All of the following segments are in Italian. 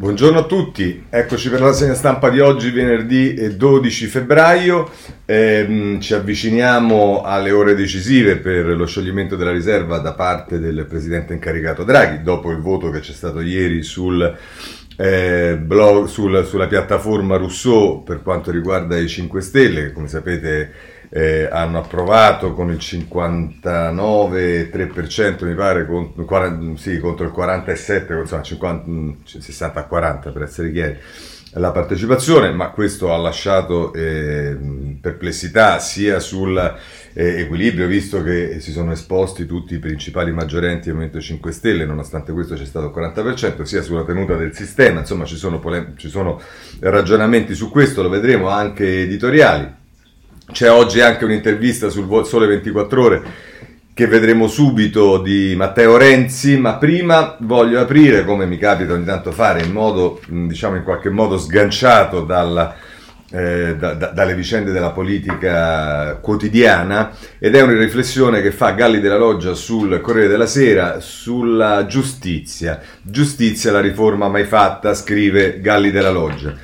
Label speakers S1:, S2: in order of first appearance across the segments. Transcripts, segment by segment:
S1: Buongiorno a tutti, eccoci per la segna stampa di oggi, venerdì 12 febbraio. Eh, ci avviciniamo alle ore decisive per lo scioglimento della riserva da parte del presidente incaricato Draghi, dopo il voto che c'è stato ieri sul, eh, blog, sul, sulla piattaforma Rousseau per quanto riguarda i 5 Stelle, che come sapete eh, hanno approvato con il 59,3% mi pare con, 40, sì, contro il 47, insomma 50, 60 a 40 per essere chiari la partecipazione, ma questo ha lasciato eh, perplessità sia sul eh, equilibrio, visto che si sono esposti tutti i principali maggiorenti del Movimento 5 Stelle, nonostante questo c'è stato il 40%, sia sulla tenuta del sistema, insomma ci sono, polem- ci sono ragionamenti su questo, lo vedremo anche editoriali. C'è oggi anche un'intervista sul Sole 24 Ore che vedremo subito di Matteo Renzi, ma prima voglio aprire, come mi capita ogni tanto fare, in modo, diciamo in qualche modo sganciato dalla, eh, da, da, dalle vicende della politica quotidiana, ed è una riflessione che fa Galli della Loggia sul Corriere della Sera sulla giustizia. Giustizia, la riforma mai fatta, scrive Galli della Loggia.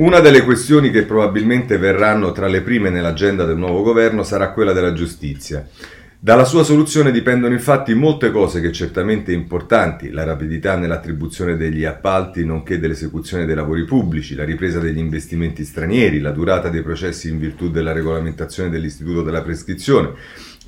S1: Una delle questioni che probabilmente verranno tra le prime nell'agenda del nuovo governo sarà quella della giustizia. Dalla sua soluzione dipendono infatti molte cose che certamente importanti, la rapidità nell'attribuzione degli appalti nonché dell'esecuzione dei lavori pubblici, la ripresa degli investimenti stranieri, la durata dei processi in virtù della regolamentazione dell'istituto della prescrizione,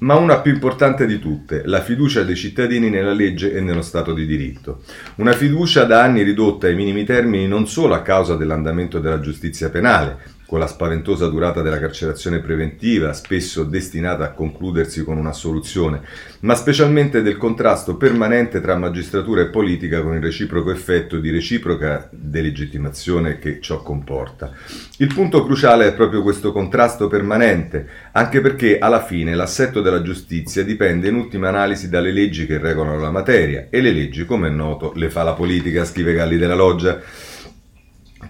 S1: ma una più importante di tutte, la fiducia dei cittadini nella legge e nello Stato di diritto. Una fiducia da anni ridotta ai minimi termini non solo a causa dell'andamento della giustizia penale, con la spaventosa durata della carcerazione preventiva, spesso destinata a concludersi con un'assoluzione, ma specialmente del contrasto permanente tra magistratura e politica con il reciproco effetto di reciproca delegittimazione che ciò comporta. Il punto cruciale è proprio questo contrasto permanente, anche perché alla fine l'assetto della giustizia dipende in ultima analisi dalle leggi che regolano la materia e le leggi, come è noto, le fa la politica, scrive Galli della Loggia.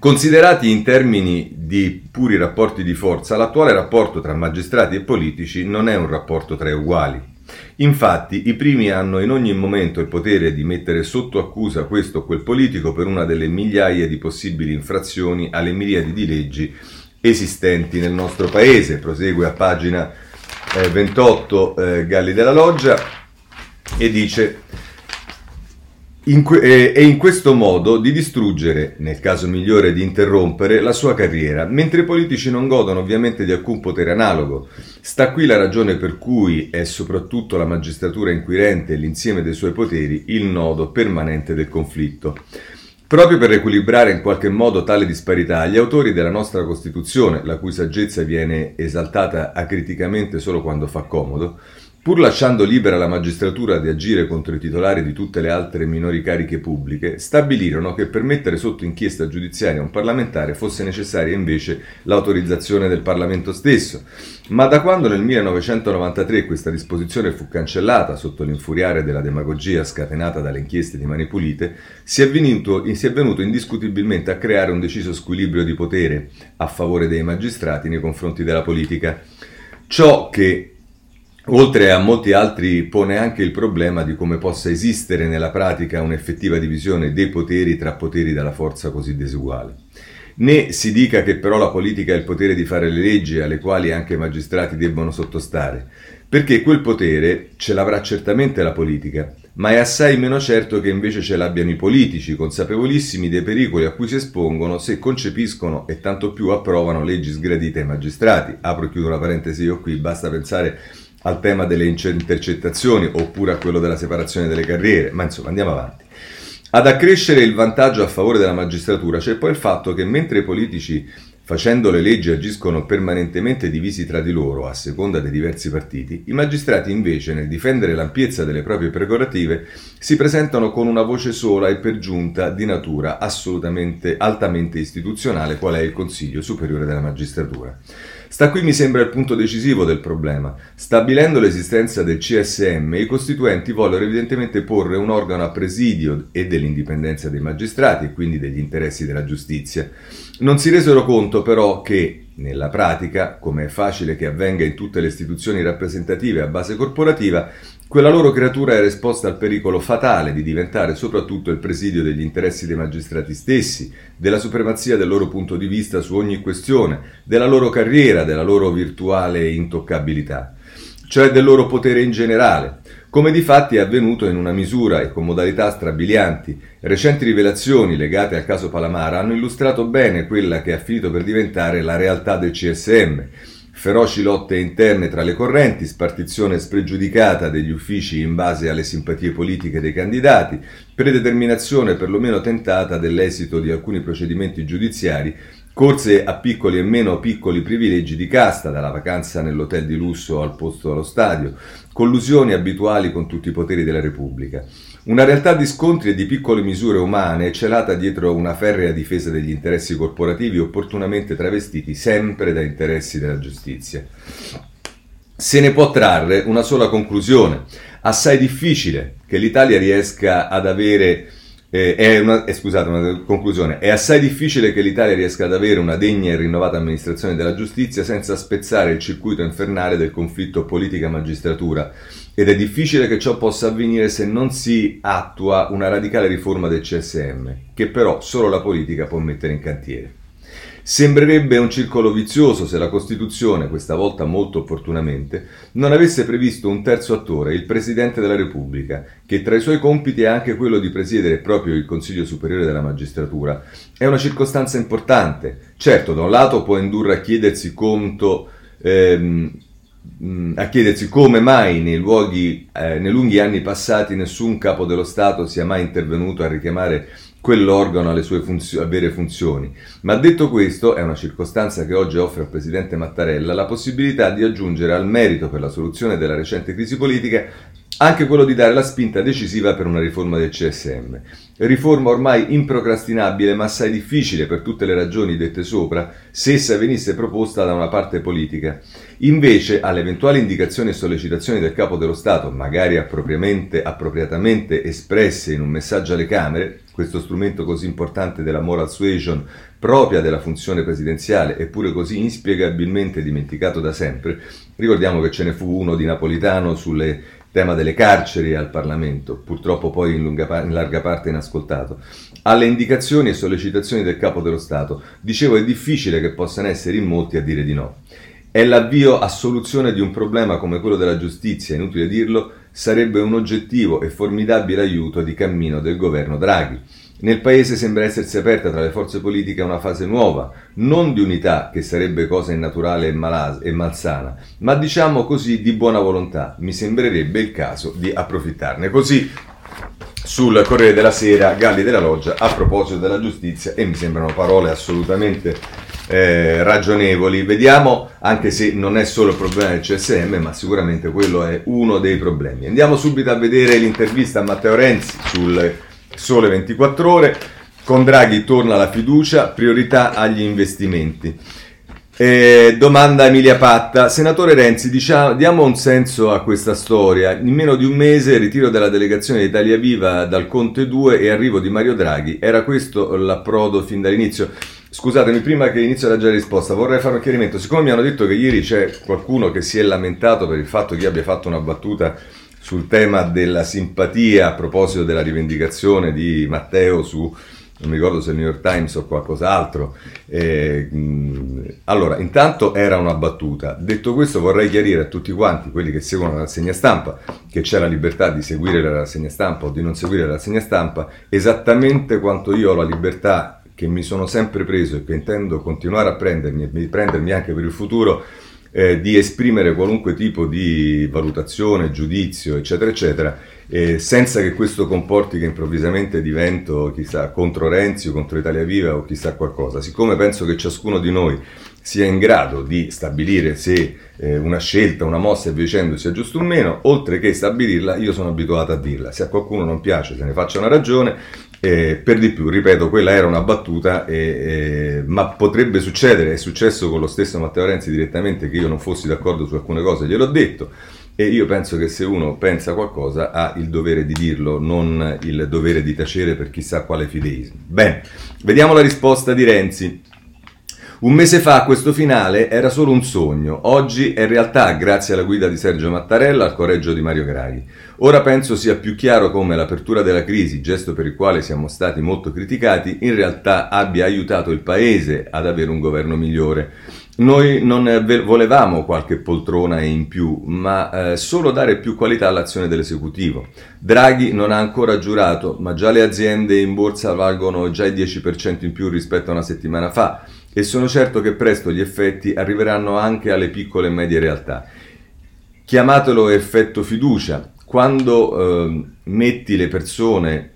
S1: Considerati in termini di puri rapporti di forza, l'attuale rapporto tra magistrati e politici non è un rapporto tra uguali. Infatti, i primi hanno in ogni momento il potere di mettere sotto accusa questo o quel politico per una delle migliaia di possibili infrazioni alle miriadi di leggi esistenti nel nostro paese. Prosegue a pagina eh, 28 eh, Galli della Loggia e dice in que- eh, e in questo modo di distruggere, nel caso migliore di interrompere, la sua carriera, mentre i politici non godono ovviamente di alcun potere analogo. Sta qui la ragione per cui è soprattutto la magistratura inquirente e l'insieme dei suoi poteri il nodo permanente del conflitto. Proprio per equilibrare in qualche modo tale disparità, gli autori della nostra Costituzione, la cui saggezza viene esaltata acriticamente solo quando fa comodo, Pur lasciando libera la magistratura di agire contro i titolari di tutte le altre minori cariche pubbliche, stabilirono che per mettere sotto inchiesta giudiziaria un parlamentare fosse necessaria invece l'autorizzazione del Parlamento stesso. Ma da quando nel 1993 questa disposizione fu cancellata sotto l'infuriare della demagogia scatenata dalle inchieste di Mani Pulite, si è, venuto, si è venuto indiscutibilmente a creare un deciso squilibrio di potere a favore dei magistrati nei confronti della politica. Ciò che Oltre a molti altri pone anche il problema di come possa esistere nella pratica un'effettiva divisione dei poteri tra poteri dalla forza così diseguale. Né si dica che però la politica ha il potere di fare le leggi alle quali anche i magistrati debbono sottostare, perché quel potere ce l'avrà certamente la politica, ma è assai meno certo che invece ce l'abbiano i politici, consapevolissimi dei pericoli a cui si espongono se concepiscono e tanto più approvano leggi sgradite ai magistrati. Apro e chiudo una parentesi io qui, basta pensare al tema delle intercettazioni oppure a quello della separazione delle carriere, ma insomma andiamo avanti. Ad accrescere il vantaggio a favore della magistratura c'è poi il fatto che mentre i politici facendo le leggi agiscono permanentemente divisi tra di loro a seconda dei diversi partiti, i magistrati invece nel difendere l'ampiezza delle proprie prerogative si presentano con una voce sola e per giunta di natura assolutamente altamente istituzionale qual è il Consiglio Superiore della Magistratura. Sta qui mi sembra il punto decisivo del problema. Stabilendo l'esistenza del CSM, i costituenti vollero evidentemente porre un organo a presidio e dell'indipendenza dei magistrati e quindi degli interessi della giustizia. Non si resero conto però che Nella pratica, come è facile che avvenga in tutte le istituzioni rappresentative a base corporativa, quella loro creatura era esposta al pericolo fatale di diventare soprattutto il presidio degli interessi dei magistrati stessi, della supremazia del loro punto di vista su ogni questione, della loro carriera, della loro virtuale intoccabilità, cioè del loro potere in generale, come di fatti è avvenuto in una misura e con modalità strabilianti. Recenti rivelazioni legate al caso Palamara hanno illustrato bene quella che ha finito per diventare la realtà del CSM. Feroci lotte interne tra le correnti, spartizione spregiudicata degli uffici in base alle simpatie politiche dei candidati, predeterminazione perlomeno tentata dell'esito di alcuni procedimenti giudiziari Corse a piccoli e meno piccoli privilegi di casta, dalla vacanza nell'hotel di lusso al posto allo stadio, collusioni abituali con tutti i poteri della Repubblica. Una realtà di scontri e di piccole misure umane celata dietro una ferrea difesa degli interessi corporativi opportunamente travestiti sempre da interessi della giustizia. Se ne può trarre una sola conclusione. Assai difficile che l'Italia riesca ad avere eh, è una, eh, scusate, una conclusione. È assai difficile che l'Italia riesca ad avere una degna e rinnovata amministrazione della giustizia senza spezzare il circuito infernale del conflitto politica-magistratura ed è difficile che ciò possa avvenire se non si attua una radicale riforma del CSM, che però solo la politica può mettere in cantiere. Sembrerebbe un circolo vizioso se la Costituzione, questa volta molto opportunamente, non avesse previsto un terzo attore, il Presidente della Repubblica, che tra i suoi compiti è anche quello di presiedere proprio il Consiglio Superiore della Magistratura. È una circostanza importante. Certo, da un lato può indurre a chiedersi conto ehm, a chiedersi come mai nei, luoghi, eh, nei lunghi anni passati nessun capo dello Stato sia mai intervenuto a richiamare quell'organo alle sue funzio- vere funzioni. Ma detto questo, è una circostanza che oggi offre al Presidente Mattarella la possibilità di aggiungere al merito per la soluzione della recente crisi politica anche quello di dare la spinta decisiva per una riforma del CSM. Riforma ormai improcrastinabile ma assai difficile per tutte le ragioni dette sopra se essa venisse proposta da una parte politica. Invece, alle eventuali indicazioni e sollecitazioni del Capo dello Stato, magari appropriatamente espresse in un messaggio alle Camere, questo strumento così importante della moral suasion propria della funzione presidenziale eppure così inspiegabilmente dimenticato da sempre, ricordiamo che ce ne fu uno di Napolitano sul tema delle carceri al Parlamento, purtroppo poi in, lunga, in larga parte inascoltato, alle indicazioni e sollecitazioni del Capo dello Stato, dicevo è difficile che possano essere in molti a dire di no. È l'avvio a soluzione di un problema come quello della giustizia, inutile dirlo, sarebbe un oggettivo e formidabile aiuto di cammino del governo Draghi. Nel Paese sembra essersi aperta tra le forze politiche una fase nuova, non di unità che sarebbe cosa innaturale e, malas- e malsana, ma diciamo così di buona volontà. Mi sembrerebbe il caso di approfittarne. Così sul Corriere della Sera, Galli della Loggia, a proposito della giustizia, e mi sembrano parole assolutamente eh, ragionevoli. Vediamo, anche se non è solo il problema del CSM, ma sicuramente quello è uno dei problemi. Andiamo subito a vedere l'intervista a Matteo Renzi sul Sole 24 Ore. Con Draghi torna la fiducia, priorità agli investimenti. Eh, domanda Emilia Patta. Senatore Renzi, diciamo, diamo un senso a questa storia. In meno di un mese ritiro della delegazione di Italia Viva dal Conte 2 e arrivo di Mario Draghi. Era questo l'approdo fin dall'inizio? Scusatemi, prima che inizio la già risposta, vorrei fare un chiarimento. Siccome mi hanno detto che ieri c'è qualcuno che si è lamentato per il fatto che io abbia fatto una battuta sul tema della simpatia a proposito della rivendicazione di Matteo su, non mi ricordo se il New York Times o qualcos'altro. Eh, allora, intanto era una battuta. Detto questo, vorrei chiarire a tutti quanti, quelli che seguono la rassegna stampa, che c'è la libertà di seguire la rassegna stampa o di non seguire la rassegna stampa, esattamente quanto io ho la libertà che mi sono sempre preso e che intendo continuare a prendermi e prendermi anche per il futuro, eh, di esprimere qualunque tipo di valutazione, giudizio, eccetera, eccetera, eh, senza che questo comporti che improvvisamente divento chissà contro Renzi o contro Italia Viva o chissà qualcosa. Siccome penso che ciascuno di noi sia in grado di stabilire se eh, una scelta, una mossa e via dicendo sia giusta o meno, oltre che stabilirla, io sono abituato a dirla. Se a qualcuno non piace, se ne faccia una ragione, eh, per di più, ripeto, quella era una battuta, eh, eh, ma potrebbe succedere, è successo con lo stesso Matteo Renzi direttamente che io non fossi d'accordo su alcune cose, gliel'ho detto. E io penso che se uno pensa qualcosa ha il dovere di dirlo, non il dovere di tacere per chissà quale fideismo. Bene, vediamo la risposta di Renzi. Un mese fa questo finale era solo un sogno, oggi è realtà grazie alla guida di Sergio Mattarella al coraggio di Mario Draghi. Ora penso sia più chiaro come l'apertura della crisi, gesto per il quale siamo stati molto criticati, in realtà abbia aiutato il Paese ad avere un governo migliore. Noi non volevamo qualche poltrona in più, ma eh, solo dare più qualità all'azione dell'esecutivo. Draghi non ha ancora giurato, ma già le aziende in borsa valgono già il 10% in più rispetto a una settimana fa e sono certo che presto gli effetti arriveranno anche alle piccole e medie realtà. Chiamatelo effetto fiducia, quando eh, metti le persone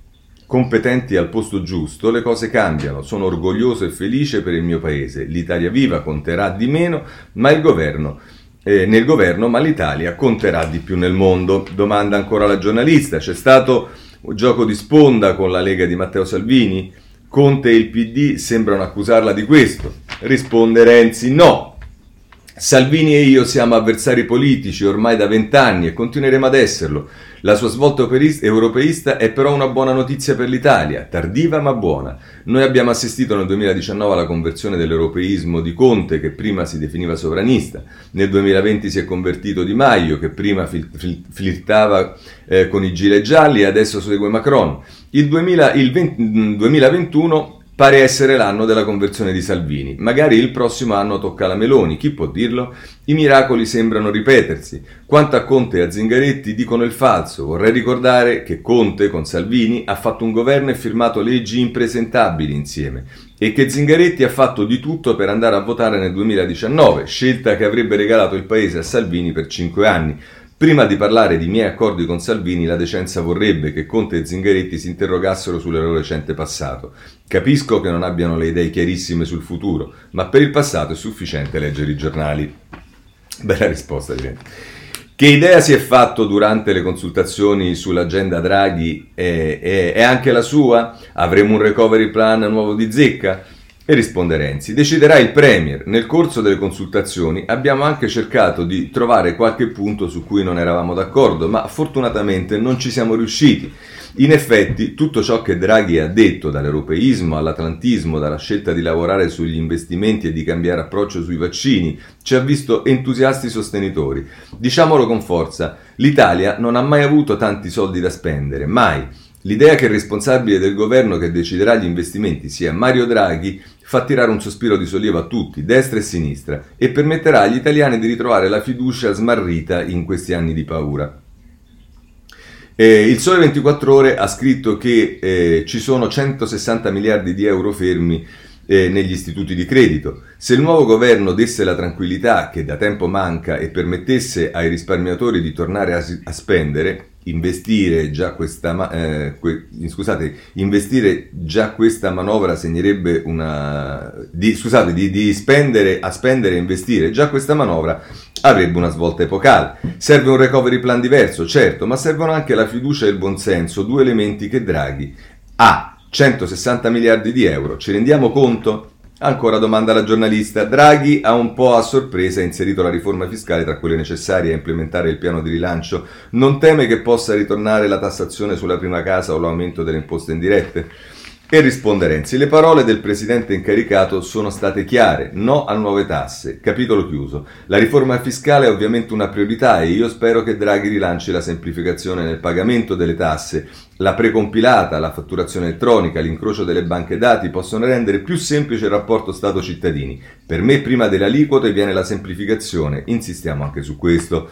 S1: competenti al posto giusto, le cose cambiano. Sono orgoglioso e felice per il mio paese. L'Italia viva conterà di meno, ma il governo eh, nel governo, ma l'Italia conterà di più nel mondo. Domanda ancora la giornalista: c'è stato un gioco di sponda con la Lega di Matteo Salvini? Conte e il PD sembrano accusarla di questo. Risponde Renzi: no. Salvini e io siamo avversari politici ormai da vent'anni e continueremo ad esserlo. La sua svolta europeista è però una buona notizia per l'Italia, tardiva ma buona. Noi abbiamo assistito nel 2019 alla conversione dell'europeismo di Conte, che prima si definiva sovranista. Nel 2020 si è convertito Di Maio, che prima flirtava eh, con i gilet gialli e adesso segue Macron. Il, 2000, il 20, 2021 Pare essere l'anno della conversione di Salvini. Magari il prossimo anno tocca alla Meloni, chi può dirlo? I miracoli sembrano ripetersi. Quanto a Conte e a Zingaretti dicono il falso. Vorrei ricordare che Conte con Salvini ha fatto un governo e firmato leggi impresentabili insieme e che Zingaretti ha fatto di tutto per andare a votare nel 2019, scelta che avrebbe regalato il paese a Salvini per cinque anni. Prima di parlare di miei accordi con Salvini, la decenza vorrebbe che Conte e Zingaretti si interrogassero sul loro recente passato. Capisco che non abbiano le idee chiarissime sul futuro, ma per il passato è sufficiente leggere i giornali. Bella risposta, direi. Che idea si è fatto durante le consultazioni sull'agenda Draghi? È, è, è anche la sua? Avremo un recovery plan nuovo di zecca? E risponde Renzi, deciderà il Premier. Nel corso delle consultazioni abbiamo anche cercato di trovare qualche punto su cui non eravamo d'accordo, ma fortunatamente non ci siamo riusciti. In effetti, tutto ciò che Draghi ha detto, dall'europeismo all'atlantismo, dalla scelta di lavorare sugli investimenti e di cambiare approccio sui vaccini, ci ha visto entusiasti sostenitori. Diciamolo con forza, l'Italia non ha mai avuto tanti soldi da spendere, mai. L'idea che il responsabile del governo che deciderà gli investimenti sia Mario Draghi fa tirare un sospiro di sollievo a tutti, destra e sinistra, e permetterà agli italiani di ritrovare la fiducia smarrita in questi anni di paura. Eh, il Sole 24 Ore ha scritto che eh, ci sono 160 miliardi di euro fermi eh, negli istituti di credito. Se il nuovo governo desse la tranquillità che da tempo manca e permettesse ai risparmiatori di tornare a, a spendere, investire già questa, eh, que, scusate, investire già questa manovra segnerebbe una di, scusate, di, di spendere a spendere e investire già questa manovra avrebbe una svolta epocale. Serve un recovery plan diverso, certo, ma servono anche la fiducia e il buonsenso, due elementi che Draghi ha 160 miliardi di euro. Ci rendiamo conto? Ancora domanda la giornalista. Draghi ha un po' a sorpresa inserito la riforma fiscale tra quelle necessarie a implementare il piano di rilancio. Non teme che possa ritornare la tassazione sulla prima casa o l'aumento delle imposte indirette? E risponde Renzi, le parole del presidente incaricato sono state chiare, no a nuove tasse, capitolo chiuso. La riforma fiscale è ovviamente una priorità e io spero che Draghi rilanci la semplificazione nel pagamento delle tasse. La precompilata, la fatturazione elettronica, l'incrocio delle banche dati possono rendere più semplice il rapporto Stato-cittadini. Per me prima delle aliquote viene la semplificazione, insistiamo anche su questo.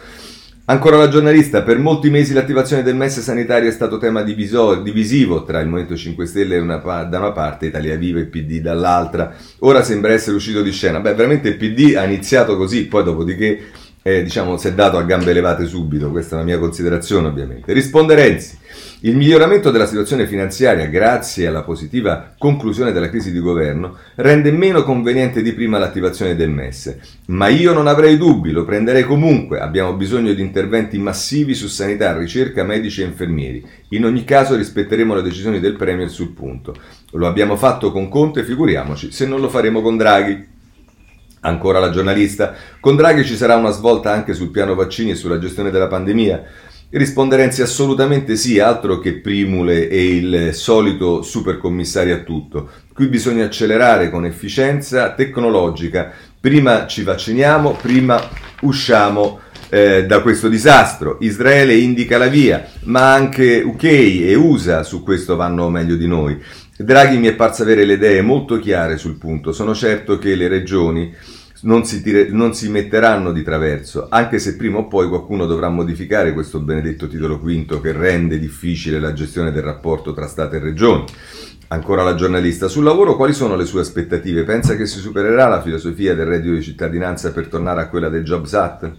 S1: Ancora la giornalista, per molti mesi l'attivazione del MES sanitario è stato tema diviso, divisivo tra il Movimento 5 Stelle una, da una parte, Italia Viva e PD dall'altra. Ora sembra essere uscito di scena. Beh, veramente il PD ha iniziato così, poi dopodiché eh, diciamo, si è dato a gambe levate subito, questa è la mia considerazione ovviamente. Risponde Renzi. Il miglioramento della situazione finanziaria, grazie alla positiva conclusione della crisi di governo, rende meno conveniente di prima l'attivazione del MES. Ma io non avrei dubbi, lo prenderei comunque. Abbiamo bisogno di interventi massivi su sanità, ricerca, medici e infermieri. In ogni caso rispetteremo le decisioni del Premier sul punto. Lo abbiamo fatto con Conte, figuriamoci se non lo faremo con Draghi. Ancora la giornalista. Con Draghi ci sarà una svolta anche sul piano vaccini e sulla gestione della pandemia. Risponde Renzi assolutamente sì, altro che Primule e il solito supercommissario a tutto. Qui bisogna accelerare con efficienza tecnologica. Prima ci vacciniamo, prima usciamo eh, da questo disastro. Israele indica la via, ma anche UK e USA su questo vanno meglio di noi. Draghi mi è parso avere le idee molto chiare sul punto. Sono certo che le regioni non si, tire, non si, metteranno di traverso, anche se prima o poi qualcuno dovrà modificare questo benedetto titolo quinto che rende difficile la gestione del rapporto tra Stato e Regioni. Ancora la giornalista. Sul lavoro quali sono le sue aspettative? Pensa che si supererà la filosofia del reddito di cittadinanza per tornare a quella del Jobs Act?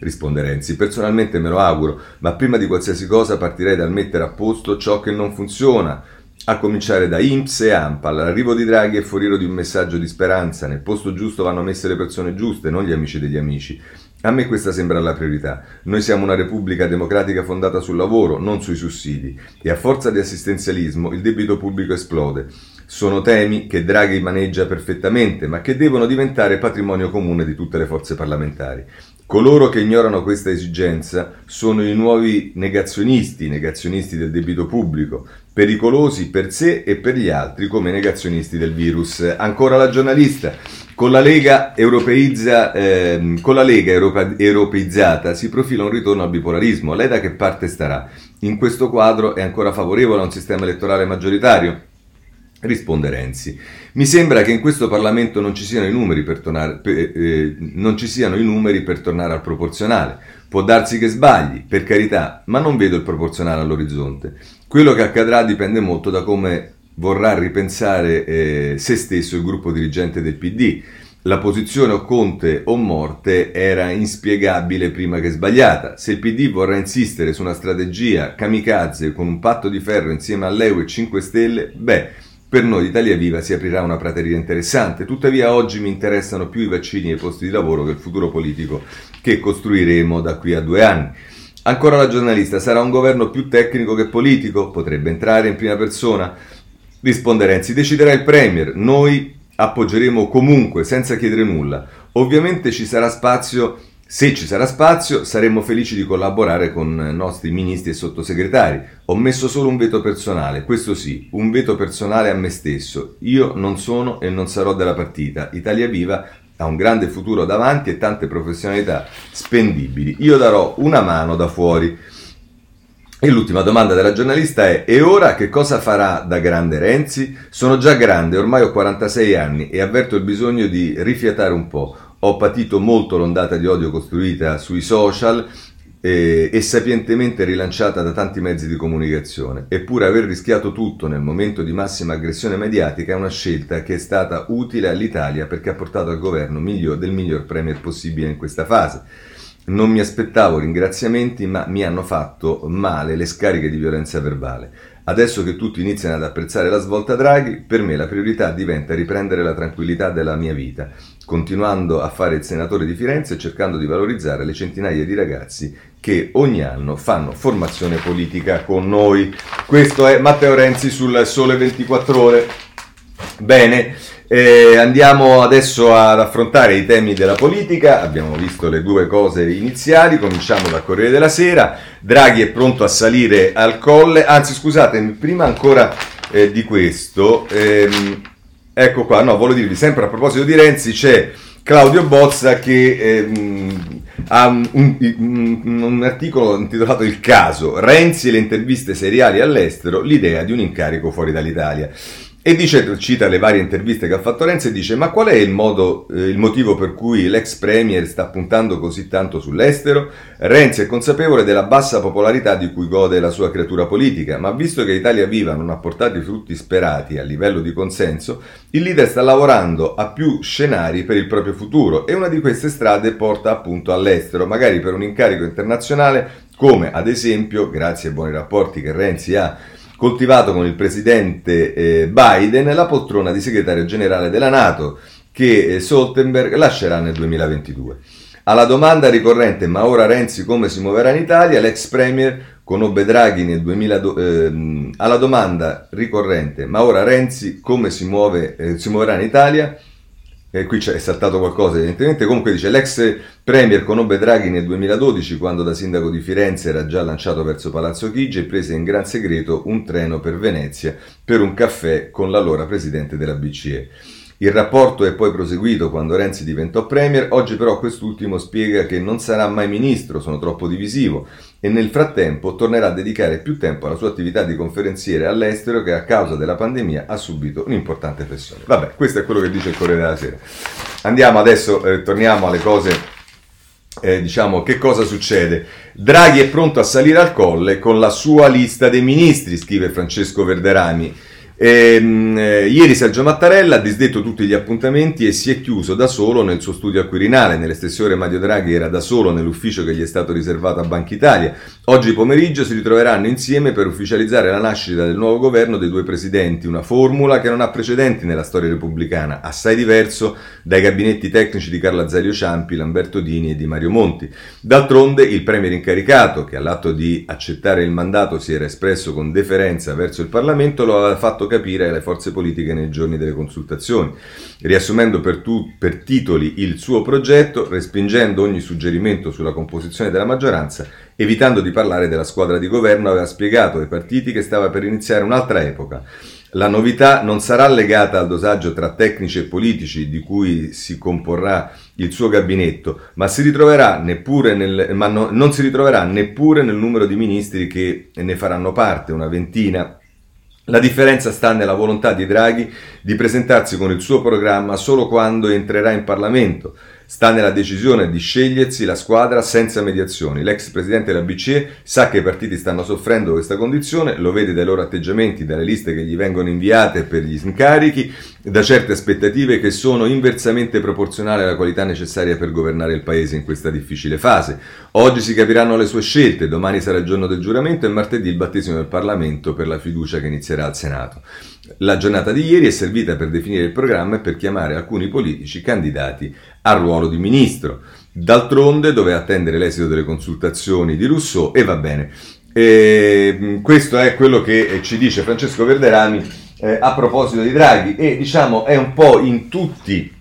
S1: Risponde Renzi. Personalmente me lo auguro, ma prima di qualsiasi cosa partirei dal mettere a posto ciò che non funziona a cominciare da INPS e AMPA. L'arrivo di Draghi è foriero di un messaggio di speranza. Nel posto giusto vanno messe le persone giuste, non gli amici degli amici. A me questa sembra la priorità. Noi siamo una repubblica democratica fondata sul lavoro, non sui sussidi. E a forza di assistenzialismo il debito pubblico esplode. Sono temi che Draghi maneggia perfettamente, ma che devono diventare patrimonio comune di tutte le forze parlamentari. Coloro che ignorano questa esigenza sono i nuovi negazionisti, negazionisti del debito pubblico, pericolosi per sé e per gli altri come negazionisti del virus. Ancora la giornalista. Con la Lega, europeizza, eh, con la Lega europe, europeizzata si profila un ritorno al bipolarismo. Lei da che parte starà? In questo quadro è ancora favorevole a un sistema elettorale maggioritario? Risponde Renzi. Mi sembra che in questo Parlamento non ci siano i numeri per tornare, eh, numeri per tornare al proporzionale. Può darsi che sbagli, per carità, ma non vedo il proporzionale all'orizzonte. Quello che accadrà dipende molto da come vorrà ripensare eh, se stesso il gruppo dirigente del PD. La posizione o Conte o morte era inspiegabile prima che sbagliata. Se il PD vorrà insistere su una strategia kamikaze con un patto di ferro insieme all'EU e 5 Stelle, beh, per noi Italia Viva si aprirà una prateria interessante, tuttavia oggi mi interessano più i vaccini e i posti di lavoro che il futuro politico che costruiremo da qui a due anni. Ancora la giornalista, sarà un governo più tecnico che politico? Potrebbe entrare in prima persona? Risponde Renzi, deciderà il Premier, noi appoggeremo comunque, senza chiedere nulla. Ovviamente ci sarà spazio se ci sarà spazio, saremmo felici di collaborare con nostri ministri e sottosegretari. Ho messo solo un veto personale, questo sì, un veto personale a me stesso. Io non sono e non sarò della partita. Italia Viva ha un grande futuro davanti e tante professionalità spendibili. Io darò una mano da fuori. E l'ultima domanda della giornalista è: E ora che cosa farà da grande Renzi? Sono già grande, ormai ho 46 anni e avverto il bisogno di rifiatare un po'. Ho patito molto l'ondata di odio costruita sui social e sapientemente rilanciata da tanti mezzi di comunicazione. Eppure aver rischiato tutto nel momento di massima aggressione mediatica è una scelta che è stata utile all'Italia perché ha portato al governo miglior, del miglior premier possibile in questa fase. Non mi aspettavo ringraziamenti, ma mi hanno fatto male le scariche di violenza verbale. Adesso che tutti iniziano ad apprezzare la svolta Draghi, per me la priorità diventa riprendere la tranquillità della mia vita, continuando a fare il senatore di Firenze e cercando di valorizzare le centinaia di ragazzi che ogni anno fanno formazione politica con noi. Questo è Matteo Renzi sul Sole 24 Ore. Bene, eh, andiamo adesso ad affrontare i temi della politica. Abbiamo visto le due cose iniziali. Cominciamo dal Corriere della Sera. Draghi è pronto a salire al colle. Anzi, scusatemi, prima ancora eh, di questo, ehm, ecco qua. No, volevo dirvi sempre a proposito di Renzi, c'è Claudio Bozza che ehm, ha un, un, un, articolo intitolato Il caso Renzi e le interviste seriali all'estero, l'idea di un incarico fuori dall'Italia. E dice, cita le varie interviste che ha fatto Renzi e dice ma qual è il, modo, eh, il motivo per cui l'ex premier sta puntando così tanto sull'estero? Renzi è consapevole della bassa popolarità di cui gode la sua creatura politica, ma visto che Italia Viva non ha portato i frutti sperati a livello di consenso, il leader sta lavorando a più scenari per il proprio futuro e una di queste strade porta appunto all'estero, magari per un incarico internazionale come ad esempio, grazie ai buoni rapporti che Renzi ha coltivato con il presidente eh, Biden la poltrona di segretario generale della Nato che eh, Stoltenberg lascerà nel 2022. Alla domanda ricorrente ma ora Renzi come si muoverà in Italia, l'ex premier conobbe Draghi nel 2002, ehm, alla domanda ricorrente ma ora Renzi come si, muove, eh, si muoverà in Italia, eh, qui è saltato qualcosa evidentemente, comunque dice l'ex premier conobbe Draghi nel 2012 quando da sindaco di Firenze era già lanciato verso Palazzo Chigi e prese in gran segreto un treno per Venezia per un caffè con l'allora presidente della BCE. Il rapporto è poi proseguito quando Renzi diventò premier, oggi però quest'ultimo spiega che non sarà mai ministro, sono troppo divisivo e nel frattempo tornerà a dedicare più tempo alla sua attività di conferenziere all'estero che a causa della pandemia ha subito un'importante pressione. Vabbè, questo è quello che dice il Corriere della Sera. Andiamo adesso, eh, torniamo alle cose eh, diciamo che cosa succede? Draghi è pronto a salire al colle con la sua lista dei ministri, scrive Francesco Verderami. Ehm, eh, ieri Sergio Mattarella ha disdetto tutti gli appuntamenti e si è chiuso da solo nel suo studio al Quirinale. Nelle stesse ore Mario Draghi era da solo nell'ufficio che gli è stato riservato a Banca Italia. Oggi pomeriggio si ritroveranno insieme per ufficializzare la nascita del nuovo governo dei due presidenti, una formula che non ha precedenti nella storia repubblicana, assai diverso dai gabinetti tecnici di Carlo Azeglio Ciampi, Lamberto Dini e di Mario Monti. D'altronde il premier incaricato, che all'atto di accettare il mandato si era espresso con deferenza verso il Parlamento, lo aveva fatto capire alle forze politiche nei giorni delle consultazioni, riassumendo per, tu, per titoli il suo progetto, respingendo ogni suggerimento sulla composizione della maggioranza, evitando di parlare della squadra di governo, aveva spiegato ai partiti che stava per iniziare un'altra epoca. La novità non sarà legata al dosaggio tra tecnici e politici di cui si comporrà il suo gabinetto, ma, si nel, ma no, non si ritroverà neppure nel numero di ministri che ne faranno parte, una ventina, la differenza sta nella volontà di Draghi di presentarsi con il suo programma solo quando entrerà in Parlamento. Sta nella decisione di scegliersi la squadra senza mediazioni. L'ex presidente della BCE sa che i partiti stanno soffrendo questa condizione, lo vede dai loro atteggiamenti, dalle liste che gli vengono inviate per gli incarichi, da certe aspettative che sono inversamente proporzionali alla qualità necessaria per governare il paese in questa difficile fase. Oggi si capiranno le sue scelte, domani sarà il giorno del giuramento e martedì il battesimo del Parlamento per la fiducia che inizierà al Senato. La giornata di ieri è servita per definire il programma e per chiamare alcuni politici candidati al ruolo di ministro. D'altronde doveva attendere l'esito delle consultazioni di Rousseau e va bene. E, questo è quello che ci dice Francesco Verderami eh, a proposito di Draghi e diciamo è un po' in tutti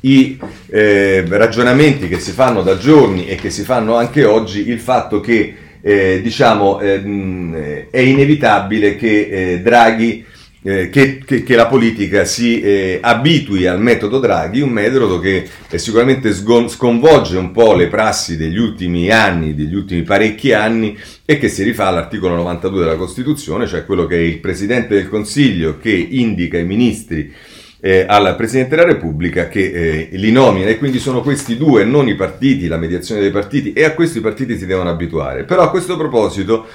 S1: i eh, ragionamenti che si fanno da giorni e che si fanno anche oggi il fatto che eh, diciamo ehm, è inevitabile che eh, Draghi eh, che, che, che, la politica si eh, abitui al metodo Draghi, un metodo che eh, sicuramente sgon- sconvolge un po' le prassi degli ultimi anni, degli ultimi parecchi anni e che si rifà all'articolo 92 della Costituzione, cioè quello che è il Presidente del Consiglio che indica i ministri eh, al Presidente della Repubblica che eh, li nomina e quindi sono questi due, non i partiti, la mediazione dei partiti e a questo i partiti si devono abituare. Però a questo proposito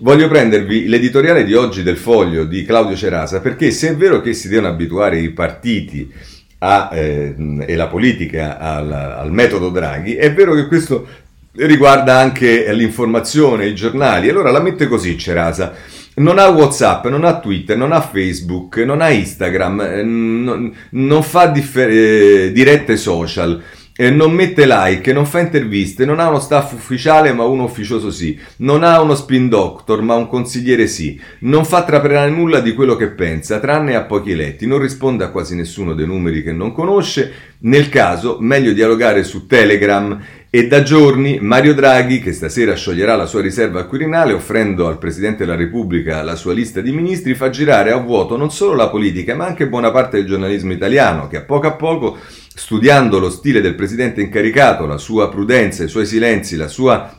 S1: Voglio prendervi l'editoriale di oggi del foglio di Claudio Cerasa perché se è vero che si devono abituare i partiti a, eh, e la politica al, al metodo Draghi, è vero che questo riguarda anche l'informazione, i giornali. Allora la mette così Cerasa. Non ha WhatsApp, non ha Twitter, non ha Facebook, non ha Instagram, eh, non, non fa differ- eh, dirette social eh, non mette like, non fa interviste, non ha uno staff ufficiale ma uno ufficioso sì, non ha uno spin doctor ma un consigliere sì, non fa trapelare nulla di quello che pensa, tranne a pochi eletti, non risponde a quasi nessuno dei numeri che non conosce, nel caso meglio dialogare su Telegram. E da giorni Mario Draghi, che stasera scioglierà la sua riserva al Quirinale offrendo al Presidente della Repubblica la sua lista di ministri, fa girare a vuoto non solo la politica ma anche buona parte del giornalismo italiano che a poco a poco studiando lo stile del presidente incaricato, la sua prudenza, i suoi silenzi, la sua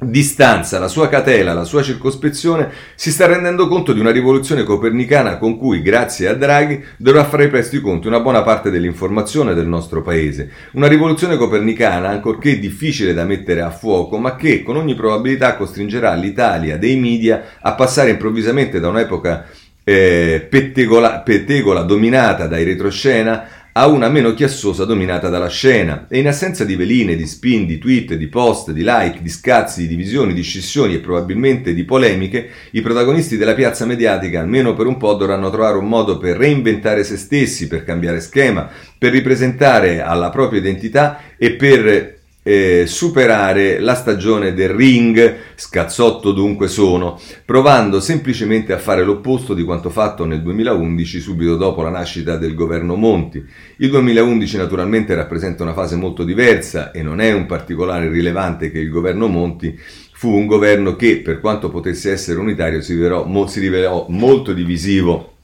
S1: distanza, la sua catela, la sua circospezione, si sta rendendo conto di una rivoluzione copernicana con cui, grazie a Draghi, dovrà fare presto i conti una buona parte dell'informazione del nostro paese. Una rivoluzione copernicana, ancorché difficile da mettere a fuoco, ma che con ogni probabilità costringerà l'Italia dei media a passare improvvisamente da un'epoca eh, pettegola, pettegola dominata dai retroscena a una meno chiassosa dominata dalla scena. E in assenza di veline, di spin, di tweet, di post, di like, di scazzi, di divisioni, di scissioni e probabilmente di polemiche, i protagonisti della piazza mediatica almeno per un po' dovranno trovare un modo per reinventare se stessi, per cambiare schema, per ripresentare alla propria identità e per eh, superare la stagione del ring, scazzotto dunque sono, provando semplicemente a fare l'opposto di quanto fatto nel 2011 subito dopo la nascita del governo Monti. Il 2011 naturalmente rappresenta una fase molto diversa e non è un particolare rilevante che il governo Monti. Fu un governo che per quanto potesse essere unitario si rivelò, si rivelò molto divisivo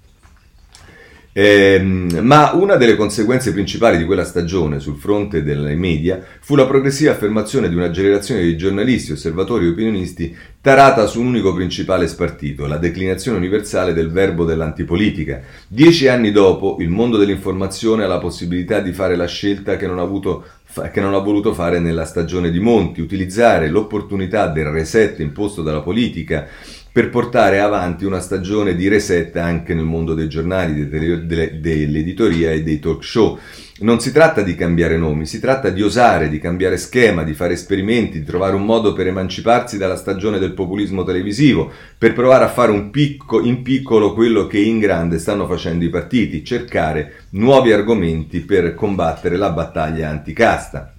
S1: eh, ma una delle conseguenze principali di quella stagione sul fronte dei media fu la progressiva affermazione di una generazione di giornalisti, osservatori e opinionisti tarata su un unico principale spartito, la declinazione universale del verbo dell'antipolitica. Dieci anni dopo, il mondo dell'informazione ha la possibilità di fare la scelta che non ha, avuto, che non ha voluto fare nella stagione di Monti, utilizzare l'opportunità del reset imposto dalla politica per portare avanti una stagione di reset anche nel mondo dei giornali, dell'editoria e dei talk show. Non si tratta di cambiare nomi, si tratta di osare, di cambiare schema, di fare esperimenti, di trovare un modo per emanciparsi dalla stagione del populismo televisivo, per provare a fare picco, in piccolo quello che in grande stanno facendo i partiti, cercare nuovi argomenti per combattere la battaglia anticasta.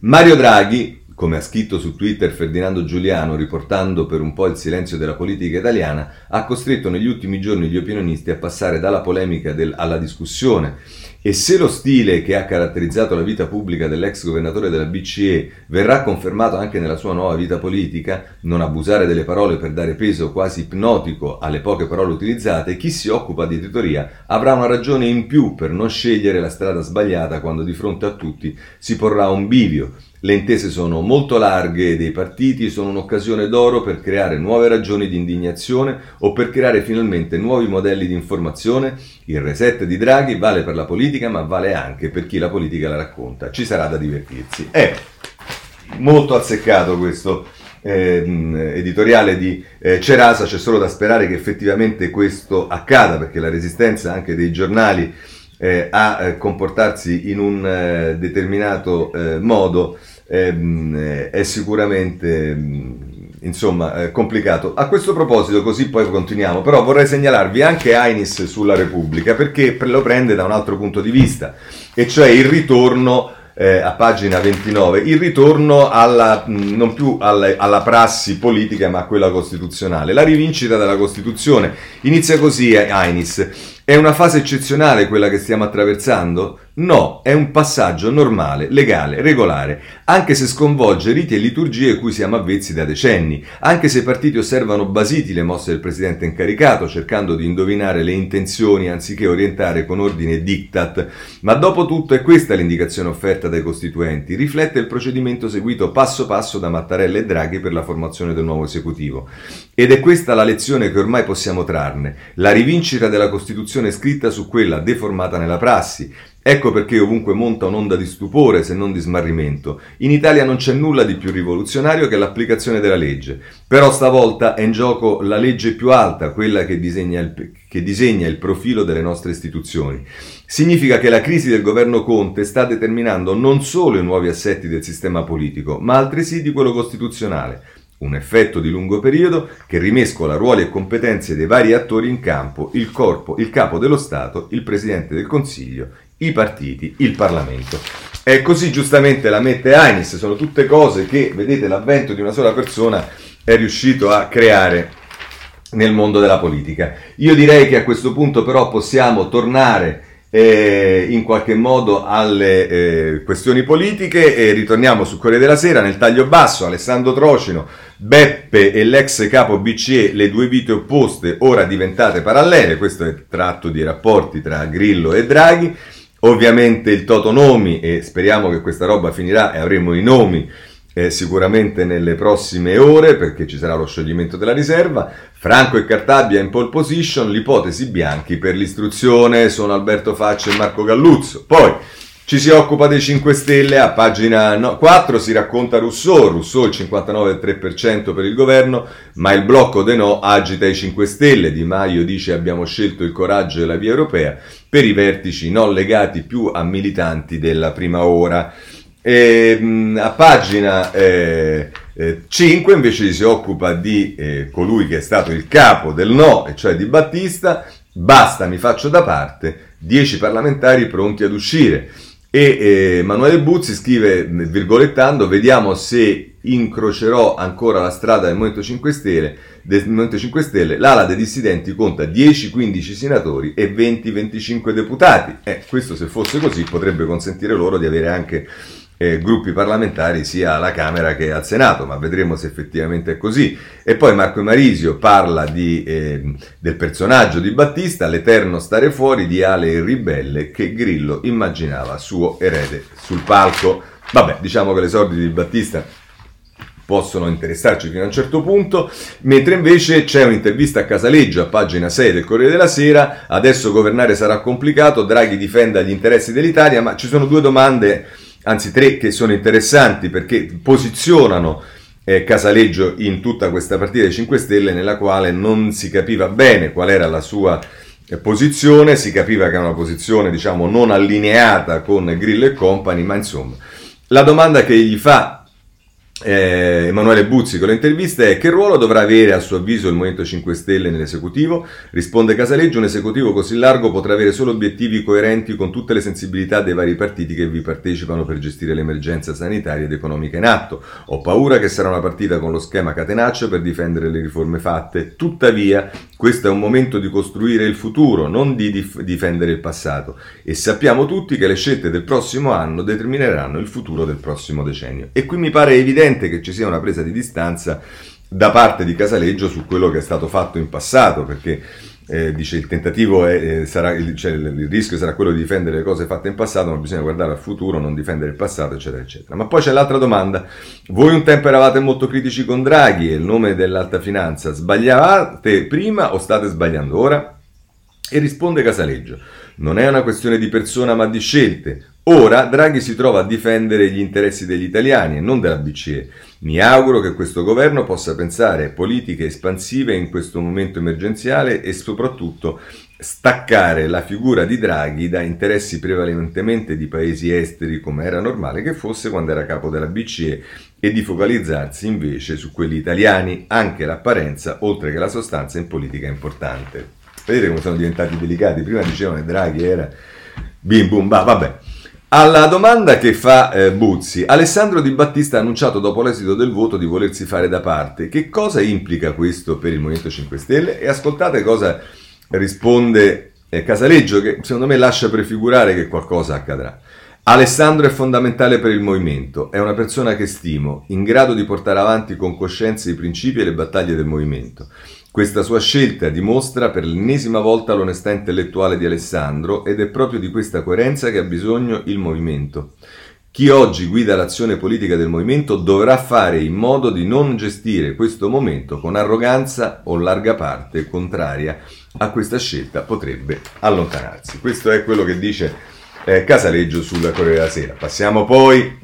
S1: Mario Draghi, come ha scritto su Twitter Ferdinando Giuliano, riportando per un po' il silenzio della politica italiana, ha costretto negli ultimi giorni gli opinionisti a passare dalla polemica del, alla discussione. E se lo stile che ha caratterizzato la vita pubblica dell'ex governatore della BCE verrà confermato anche nella sua nuova vita politica, non abusare delle parole per dare peso quasi ipnotico alle poche parole utilizzate, chi si occupa di editoria avrà una ragione in più per non scegliere la strada sbagliata quando di fronte a tutti si porrà un bivio le intese sono molto larghe dei partiti sono un'occasione d'oro per creare nuove ragioni di indignazione o per creare finalmente nuovi modelli di informazione. Il reset di Draghi vale per la politica, ma vale anche per chi la politica la racconta. Ci sarà da divertirsi. È molto azzeccato questo eh, editoriale di eh, Cerasa, c'è solo da sperare che effettivamente questo accada, perché la resistenza anche dei giornali eh, a eh, comportarsi in un determinato modo ehm, è sicuramente mm, insomma eh, complicato. A questo proposito, così poi continuiamo, però vorrei segnalarvi anche Ainis sulla Repubblica perché lo prende da un altro punto di vista, e cioè il ritorno eh, a pagina 29, il ritorno alla, mm, non più alla, alla, prassi politica ma a quella costituzionale. La rivincita della Costituzione inizia così Ainis. È una fase eccezionale quella che stiamo attraversando? No, è un passaggio normale, legale, regolare, anche se sconvolge riti e liturgie cui siamo avvezzi da decenni, anche se i partiti osservano basiti le mosse del presidente incaricato, cercando di indovinare le intenzioni anziché orientare con ordine e diktat. Ma dopo tutto è questa l'indicazione offerta dai costituenti, riflette il procedimento seguito passo passo da Mattarella e Draghi per la formazione del nuovo esecutivo. Ed è questa la lezione che ormai possiamo trarne, la rivincita della Costituzione scritta su quella deformata nella prassi. Ecco perché ovunque monta un'onda di stupore, se non di smarrimento. In Italia non c'è nulla di più rivoluzionario che l'applicazione della legge. Però stavolta è in gioco la legge più alta, quella che disegna il, che disegna il profilo delle nostre istituzioni. Significa che la crisi del governo Conte sta determinando non solo i nuovi assetti del sistema politico, ma altresì di quello costituzionale un effetto di lungo periodo che rimescola ruoli e competenze dei vari attori in campo, il corpo, il capo dello Stato, il Presidente del Consiglio, i partiti, il Parlamento. E così giustamente la mette Ainis, sono tutte cose che, vedete, l'avvento di una sola persona è riuscito a creare nel mondo della politica. Io direi che a questo punto però possiamo tornare eh, in qualche modo alle eh, questioni politiche e ritorniamo su Corriere della Sera nel taglio basso Alessandro Trocino Beppe e l'ex capo BCE le due vite opposte ora diventate parallele questo è tratto di rapporti tra Grillo e Draghi ovviamente il Toto Nomi e speriamo che questa roba finirà e avremo i nomi eh, sicuramente nelle prossime ore perché ci sarà lo scioglimento della riserva. Franco e Cartabia in pole position, l'ipotesi Bianchi per l'istruzione sono Alberto Faccia e Marco Galluzzo. Poi ci si occupa dei 5 Stelle, a pagina 4 si racconta Rousseau, Rousseau il 59,3% per il governo, ma il blocco dei no agita i 5 Stelle, Di Maio dice abbiamo scelto il coraggio e la via europea, per i vertici non legati più a militanti della prima ora. E, mh, a pagina eh, eh, 5 invece si occupa di eh, colui che è stato il capo del no, e cioè di Battista. Basta, mi faccio da parte, 10 parlamentari pronti ad uscire. E eh, Emanuele Buzzi scrive, virgolettando, vediamo se incrocerò ancora la strada del Movimento 5 Stelle, del Movimento 5 Stelle l'ala dei dissidenti conta 10-15 senatori e 20-25 deputati. Eh, questo se fosse così potrebbe consentire loro di avere anche eh, gruppi parlamentari sia alla Camera che al Senato, ma vedremo se effettivamente è così. E poi Marco Marisio parla di, eh, del personaggio di Battista, l'eterno stare fuori di Ale il ribelle che Grillo immaginava suo erede sul palco. Vabbè, diciamo che l'esordio di Battista possono interessarci fino a un certo punto, mentre invece c'è un'intervista a Casaleggio a pagina 6 del Corriere della Sera, adesso governare sarà complicato, Draghi difenda gli interessi dell'Italia, ma ci sono due domande anzi tre che sono interessanti perché posizionano eh, Casaleggio in tutta questa partita dei 5 Stelle nella quale non si capiva bene qual era la sua eh, posizione, si capiva che era una posizione diciamo non allineata con Grillo e compagni, ma insomma la domanda che gli fa eh, Emanuele Buzzi con le interviste è che ruolo dovrà avere a suo avviso il Movimento 5 Stelle nell'esecutivo? Risponde Casaleggio, un esecutivo così largo potrà avere solo obiettivi coerenti con tutte le sensibilità dei vari partiti che vi partecipano per gestire l'emergenza sanitaria ed economica in atto. Ho paura che sarà una partita con lo schema catenaccio per difendere le riforme fatte. Tuttavia, questo è un momento di costruire il futuro, non di dif- difendere il passato. E sappiamo tutti che le scelte del prossimo anno determineranno il futuro del prossimo decennio. E qui mi pare evidente evidente che ci sia una presa di distanza da parte di Casaleggio su quello che è stato fatto in passato, perché eh, dice il tentativo è, eh, sarà, cioè, il rischio sarà quello di difendere le cose fatte in passato, ma bisogna guardare al futuro, non difendere il passato, eccetera, eccetera. Ma poi c'è l'altra domanda. Voi un tempo eravate molto critici con Draghi e il nome dell'alta finanza, sbagliavate prima o state sbagliando ora? E risponde Casaleggio. Non è una questione di persona ma di scelte. Ora Draghi si trova a difendere gli interessi degli italiani e non della BCE. Mi auguro che questo governo possa pensare politiche espansive in questo momento emergenziale e soprattutto staccare la figura di Draghi da interessi prevalentemente di paesi esteri come era normale che fosse quando era capo della BCE e di focalizzarsi invece su quelli italiani, anche l'apparenza oltre che la sostanza in politica importante. Vedete come sono diventati delicati? Prima dicevano che Draghi era bim bum ba, vabbè. Alla domanda che fa eh, Buzzi, Alessandro Di Battista ha annunciato dopo l'esito del voto di volersi fare da parte. Che cosa implica questo per il Movimento 5 Stelle? E ascoltate cosa risponde eh, Casaleggio, che secondo me lascia prefigurare che qualcosa accadrà. Alessandro è fondamentale per il movimento, è una persona che stimo, in grado di portare avanti con coscienza i principi e le battaglie del movimento. Questa sua scelta dimostra per l'ennesima volta l'onestà intellettuale di Alessandro ed è proprio di questa coerenza che ha bisogno il movimento. Chi oggi guida l'azione politica del movimento dovrà fare in modo di non gestire questo momento con arroganza o larga parte contraria a questa scelta potrebbe allontanarsi. Questo è quello che dice eh, Casaleggio sulla Corriere della Sera. Passiamo poi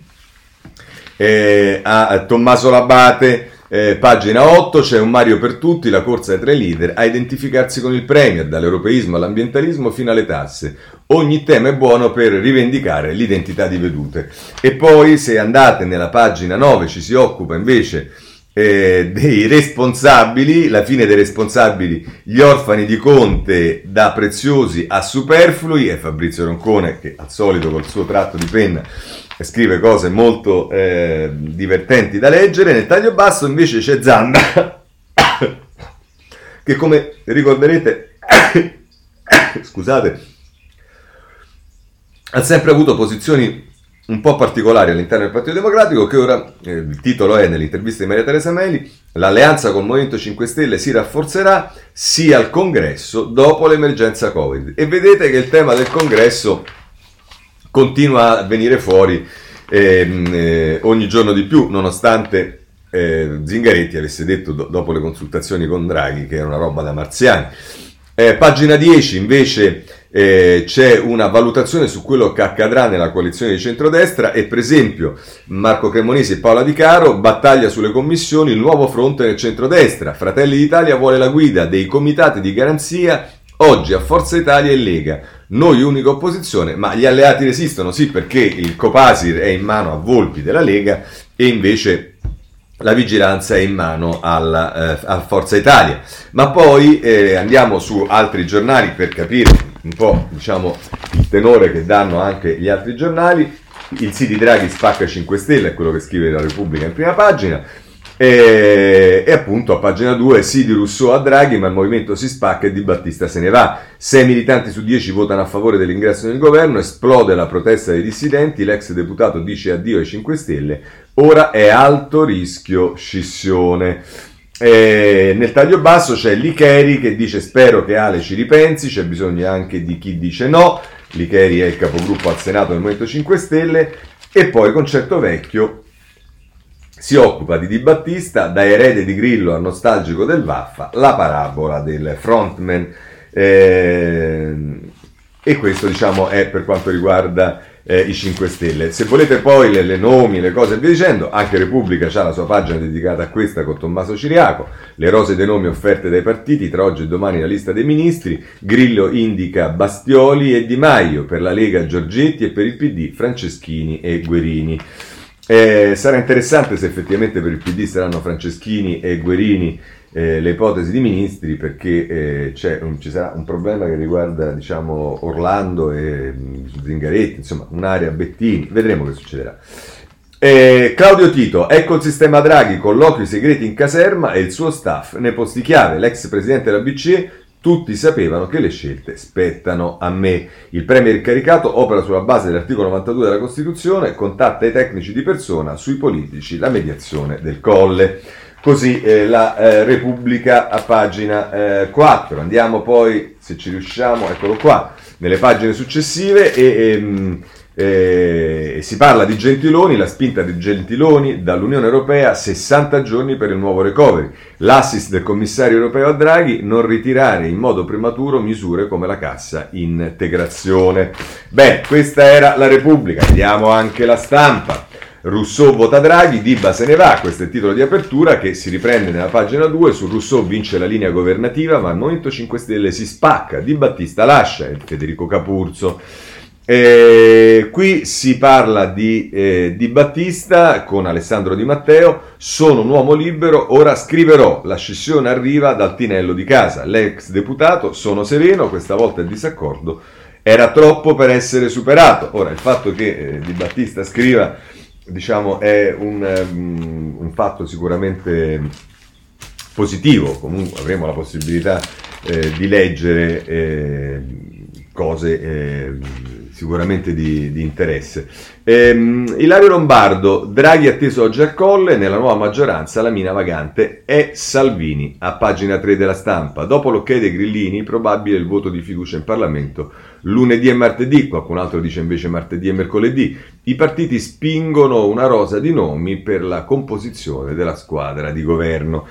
S1: eh, a Tommaso Labate eh, pagina 8 c'è un Mario per tutti, la corsa ai tre leader, a identificarsi con il Premier, dall'europeismo all'ambientalismo fino alle tasse. Ogni tema è buono per rivendicare l'identità di vedute. E poi se andate nella pagina 9 ci si occupa invece eh, dei responsabili, la fine dei responsabili, gli orfani di Conte da preziosi a superflui, e Fabrizio Roncone che al solito col suo tratto di penna scrive cose molto eh, divertenti da leggere. Nel taglio basso invece c'è Zanda, che come ricorderete, scusate, ha sempre avuto posizioni un po' particolari all'interno del Partito Democratico, che ora, eh, il titolo è nell'intervista di Maria Teresa Meli, l'alleanza col Movimento 5 Stelle si rafforzerà sia al congresso dopo l'emergenza Covid. E vedete che il tema del congresso continua a venire fuori eh, eh, ogni giorno di più, nonostante eh, Zingaretti avesse detto do- dopo le consultazioni con Draghi che era una roba da marziani. Eh, pagina 10 invece eh, c'è una valutazione su quello che accadrà nella coalizione di centrodestra e per esempio Marco Cremonesi e Paola Di Caro battaglia sulle commissioni il nuovo fronte nel centrodestra. Fratelli d'Italia vuole la guida dei comitati di garanzia oggi a Forza Italia e Lega noi unica opposizione, ma gli alleati resistono, sì, perché il Copasir è in mano a Volpi della Lega e invece la vigilanza è in mano alla, eh, a Forza Italia. Ma poi eh, andiamo su altri giornali per capire un po' diciamo, il tenore che danno anche gli altri giornali. Il sì di Draghi spacca 5 Stelle, è quello che scrive la Repubblica in prima pagina. E, e, appunto a pagina 2 sì di Rousseau a Draghi, ma il movimento si spacca e Di Battista se ne va. 6 militanti su 10 votano a favore dell'ingresso nel governo, esplode la protesta dei dissidenti, l'ex deputato dice addio ai 5 Stelle, ora è alto rischio scissione. E nel taglio basso c'è Licheri che dice spero che Ale ci ripensi, c'è bisogno anche di chi dice no, Licheri è il capogruppo al Senato del Movimento 5 Stelle e poi Concerto Vecchio si occupa di Di Battista, da erede di Grillo a nostalgico del Vaffa, la parabola del frontman. Eh, e questo diciamo è per quanto riguarda eh, i 5 Stelle. Se volete poi le, le, nomi, le cose e via dicendo, anche Repubblica ha la sua pagina dedicata a questa con Tommaso Ciriaco, le rose dei nomi offerte dai partiti, tra oggi e domani la lista dei ministri, Grillo indica Bastioli e Di Maio, per la Lega Giorgetti e per il PD Franceschini e Guerini. Eh, sarà interessante se effettivamente per il PD saranno Franceschini e Guerini eh, le ipotesi di ministri perché eh, un, ci sarà un problema che riguarda diciamo, Orlando e mm, Zingaretti, insomma un'area Bettini, vedremo che succederà. Eh, Claudio Tito, ecco il sistema Draghi, colloqui segreti in caserma e il suo staff nei posti chiave, l'ex presidente della BCE tutti sapevano che le scelte spettano a me. Il Premier caricato opera sulla base dell'articolo 92 della Costituzione, contatta i tecnici di persona, sui politici la mediazione del colle. Così eh, la eh, Repubblica a pagina eh, 4. Andiamo poi, se ci riusciamo, eccolo qua, nelle pagine successive e... Ehm, eh, si parla di Gentiloni, la spinta di Gentiloni dall'Unione Europea, 60 giorni per il nuovo recovery. L'assist del commissario europeo a Draghi, non ritirare in modo prematuro misure come la cassa integrazione. Beh, questa era la Repubblica, vediamo anche la stampa. Rousseau vota Draghi, Diba se ne va, questo è il titolo di apertura che si riprende nella pagina 2, su Rousseau vince la linea governativa ma il Movimento 5 Stelle si spacca, Di Battista lascia, Federico Capurzo. Eh, qui si parla di, eh, di, Battista con Alessandro Di Matteo, sono un uomo libero, ora scriverò, la scissione arriva dal tinello di casa, l'ex deputato, sono sereno, questa volta il disaccordo era troppo per essere superato. Ora il fatto che eh, Di Battista scriva diciamo, è un, um, un, fatto sicuramente positivo, comunque avremo la possibilità eh, di leggere eh, cose eh, sicuramente di, di interesse. Ehm, Ilario Lombardo, Draghi atteso oggi al colle, nella nuova maggioranza la mina vagante è Salvini, a pagina 3 della stampa. Dopo l'ok dei grillini, probabile il voto di fiducia in Parlamento lunedì e martedì, qualcun altro dice invece martedì e mercoledì. I partiti spingono una rosa di nomi per la composizione della squadra di governo.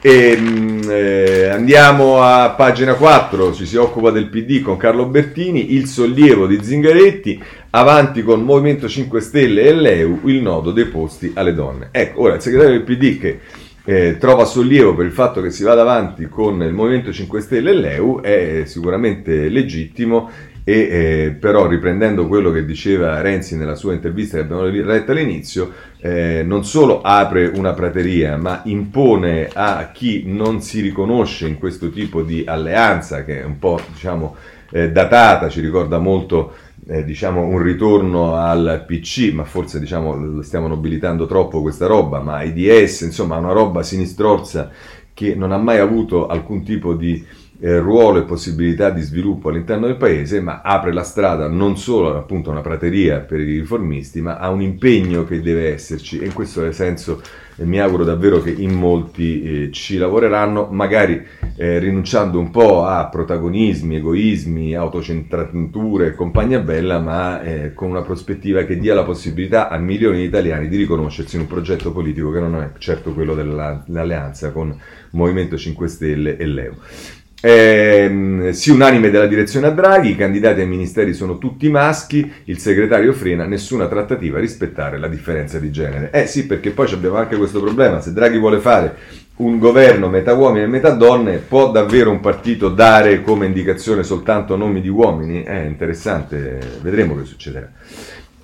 S1: E, mm, eh, andiamo a pagina 4, ci si occupa del PD con Carlo Bertini, il sollievo di Zingaretti, avanti con Movimento 5 Stelle e l'EU, il nodo dei posti alle donne. Ecco, ora il segretario del PD che eh, trova sollievo per il fatto che si vada avanti con il Movimento 5 Stelle e l'EU è sicuramente legittimo e eh, però riprendendo quello che diceva Renzi nella sua intervista che abbiamo letto all'inizio, eh, non solo apre una prateria, ma impone a chi non si riconosce in questo tipo di alleanza, che è un po' diciamo, eh, datata, ci ricorda molto eh, diciamo, un ritorno al PC, ma forse diciamo, stiamo nobilitando troppo questa roba, ma IDS, insomma una roba sinistrorza che non ha mai avuto alcun tipo di eh, ruolo e possibilità di sviluppo all'interno del paese, ma apre la strada non solo appunto a una prateria per i riformisti, ma a un impegno che deve esserci e in questo senso eh, mi auguro davvero che in molti eh, ci lavoreranno, magari eh, rinunciando un po' a protagonismi, egoismi, autocentrature e compagnia bella, ma eh, con una prospettiva che dia la possibilità a milioni di italiani di riconoscersi in un progetto politico che non è certo quello dell'alleanza con Movimento 5 Stelle e l'EU. Eh, sì, unanime della direzione a Draghi, i candidati ai ministeri sono tutti maschi, il segretario frena nessuna trattativa a rispettare la differenza di genere. Eh sì, perché poi abbiamo anche questo problema, se Draghi vuole fare un governo metà uomini e metà donne, può davvero un partito dare come indicazione soltanto nomi di uomini? È interessante, vedremo che succederà.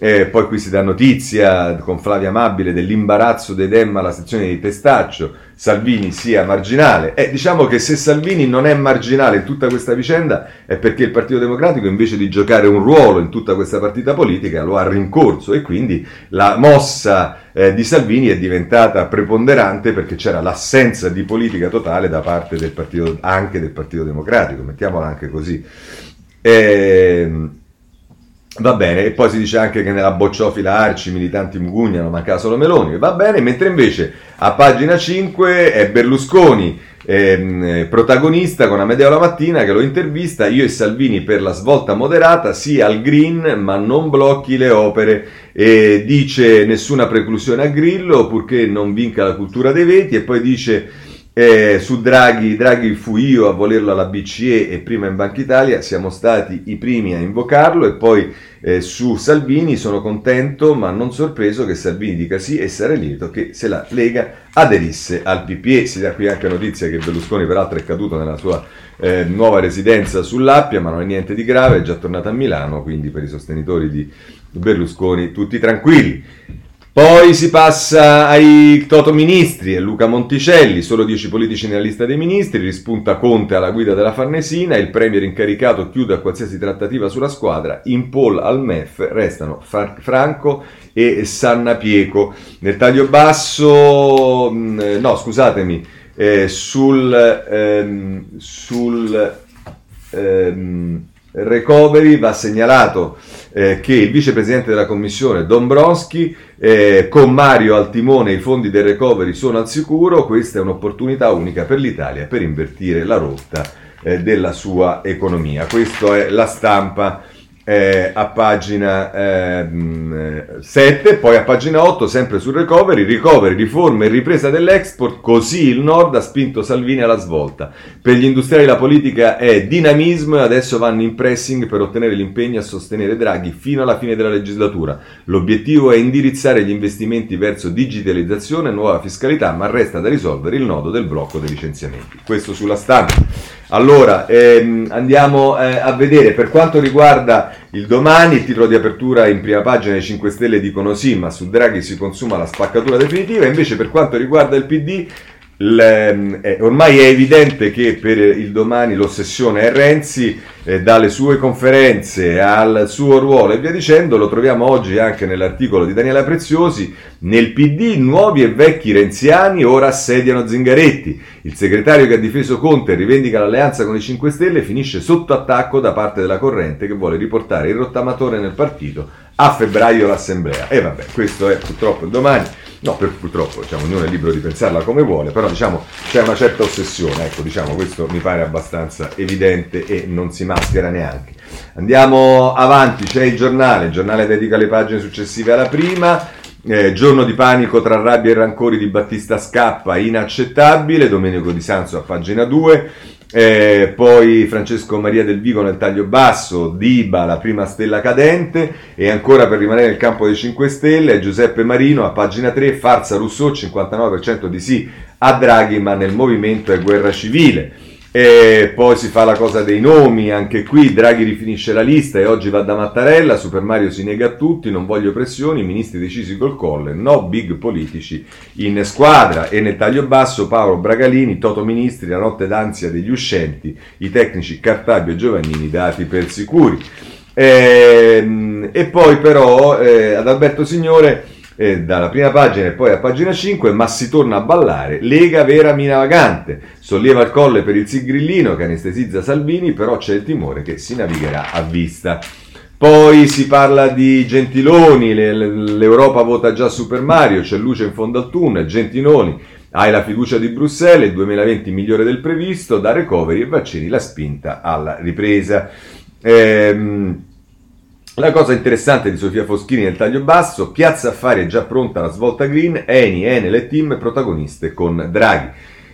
S1: Eh, poi qui si dà notizia con Flavia Amabile dell'imbarazzo dei Dem alla sezione di Testaccio, Salvini sia marginale. Eh, diciamo che se Salvini non è marginale in tutta questa vicenda è perché il Partito Democratico invece di giocare un ruolo in tutta questa partita politica lo ha rincorso e quindi la mossa eh, di Salvini è diventata preponderante perché c'era l'assenza di politica totale da parte del partito, anche del Partito Democratico, mettiamola anche così. Eh, Va bene, e poi si dice anche che nella bocciofila Arci i militanti mugugnano, manca solo Meloni, va bene, mentre invece a pagina 5 è Berlusconi, ehm, protagonista con Amedeo la mattina che lo intervista, io e Salvini per la svolta moderata, sì al green ma non blocchi le opere, e dice nessuna preclusione a Grillo purché non vinca la cultura dei veti e poi dice eh, su Draghi, Draghi fu io a volerlo alla BCE e prima in Banca Italia, siamo stati i primi a invocarlo e poi eh, su Salvini sono contento ma non sorpreso che Salvini dica sì e sarei lieto che se la Lega aderisse al PPE. Si dà qui anche notizia che Berlusconi peraltro è caduto nella sua eh, nuova residenza sull'Appia ma non è niente di grave, è già tornato a Milano, quindi per i sostenitori di Berlusconi tutti tranquilli. Poi si passa ai Toto Ministri e Luca Monticelli, solo 10 politici nella lista dei ministri, rispunta Conte alla guida della Farnesina, il premier incaricato chiude a qualsiasi trattativa sulla squadra, in poll al MEF restano Fra- Franco e Sanna Pieco. Nel taglio basso, mm, no scusatemi, eh, sul, ehm, sul ehm, recovery va segnalato eh, che il vicepresidente della commissione Dombronski eh, con Mario al timone i fondi del recovery sono al sicuro, questa è un'opportunità unica per l'Italia per invertire la rotta eh, della sua economia. Questa è la stampa eh, a pagina eh, 7, poi a pagina 8, sempre sul recovery, recovery, riforme e ripresa dell'export, così il nord ha spinto Salvini alla svolta. Per gli industriali la politica è dinamismo e adesso vanno in pressing per ottenere l'impegno a sostenere Draghi fino alla fine della legislatura. L'obiettivo è indirizzare gli investimenti verso digitalizzazione e nuova fiscalità, ma resta da risolvere il nodo del blocco dei licenziamenti. Questo sulla stampa. Allora, ehm, andiamo eh, a vedere. Per quanto riguarda il domani, il titolo di apertura in prima pagina i 5 Stelle dicono sì, ma su Draghi si consuma la spaccatura definitiva, invece per quanto riguarda il PD le, eh, ormai è evidente che per il domani l'ossessione è Renzi, eh, dalle sue conferenze al suo ruolo e via dicendo, lo troviamo oggi anche nell'articolo di Daniela Preziosi, nel PD nuovi e vecchi renziani ora assediano Zingaretti. Il segretario che ha difeso Conte e rivendica l'alleanza con i 5 Stelle finisce sotto attacco da parte della corrente che vuole riportare il rottamatore nel partito a febbraio l'assemblea. E vabbè, questo è purtroppo il domani. No, per, purtroppo, diciamo, ognuno è libero di pensarla come vuole, però diciamo, c'è una certa ossessione, ecco, diciamo, questo mi pare abbastanza evidente e non si maschera neanche. Andiamo avanti, c'è il giornale, il giornale dedica le pagine successive alla prima, eh, giorno di panico tra rabbia e rancori di Battista Scappa, inaccettabile, Domenico Di Sanzo a pagina 2, eh, poi Francesco Maria del Vigo nel taglio basso, Diba la prima stella cadente e ancora per rimanere nel campo dei 5 Stelle Giuseppe Marino a pagina 3, Farsa Rousseau 59% di sì a Draghi ma nel movimento è guerra civile. E poi si fa la cosa dei nomi, anche qui Draghi rifinisce la lista e oggi va da Mattarella, Super Mario si nega a tutti, non voglio pressioni, ministri decisi col colle, no big politici in squadra e nel taglio basso Paolo Bragalini, Toto Ministri, la notte d'ansia degli uscenti, i tecnici Cartabio e Giovannini dati per sicuri. E, ehm, e poi però eh, ad Alberto Signore eh, dalla prima pagina e poi a pagina 5, ma si torna a ballare. Lega vera mina vagante, solleva il colle per il Sigrillino che anestesizza Salvini, però c'è il timore che si navigherà a vista. Poi si parla di Gentiloni, l'Europa vota già Super Mario, c'è luce in fondo al tunnel, Gentiloni, hai la fiducia di Bruxelles, il 2020 migliore del previsto, da recovery e vaccini la spinta alla ripresa. Ehm, la cosa interessante di Sofia Foschini nel taglio basso, Piazza Affari è già pronta alla svolta green, Eni, Enel e Team protagoniste con Draghi.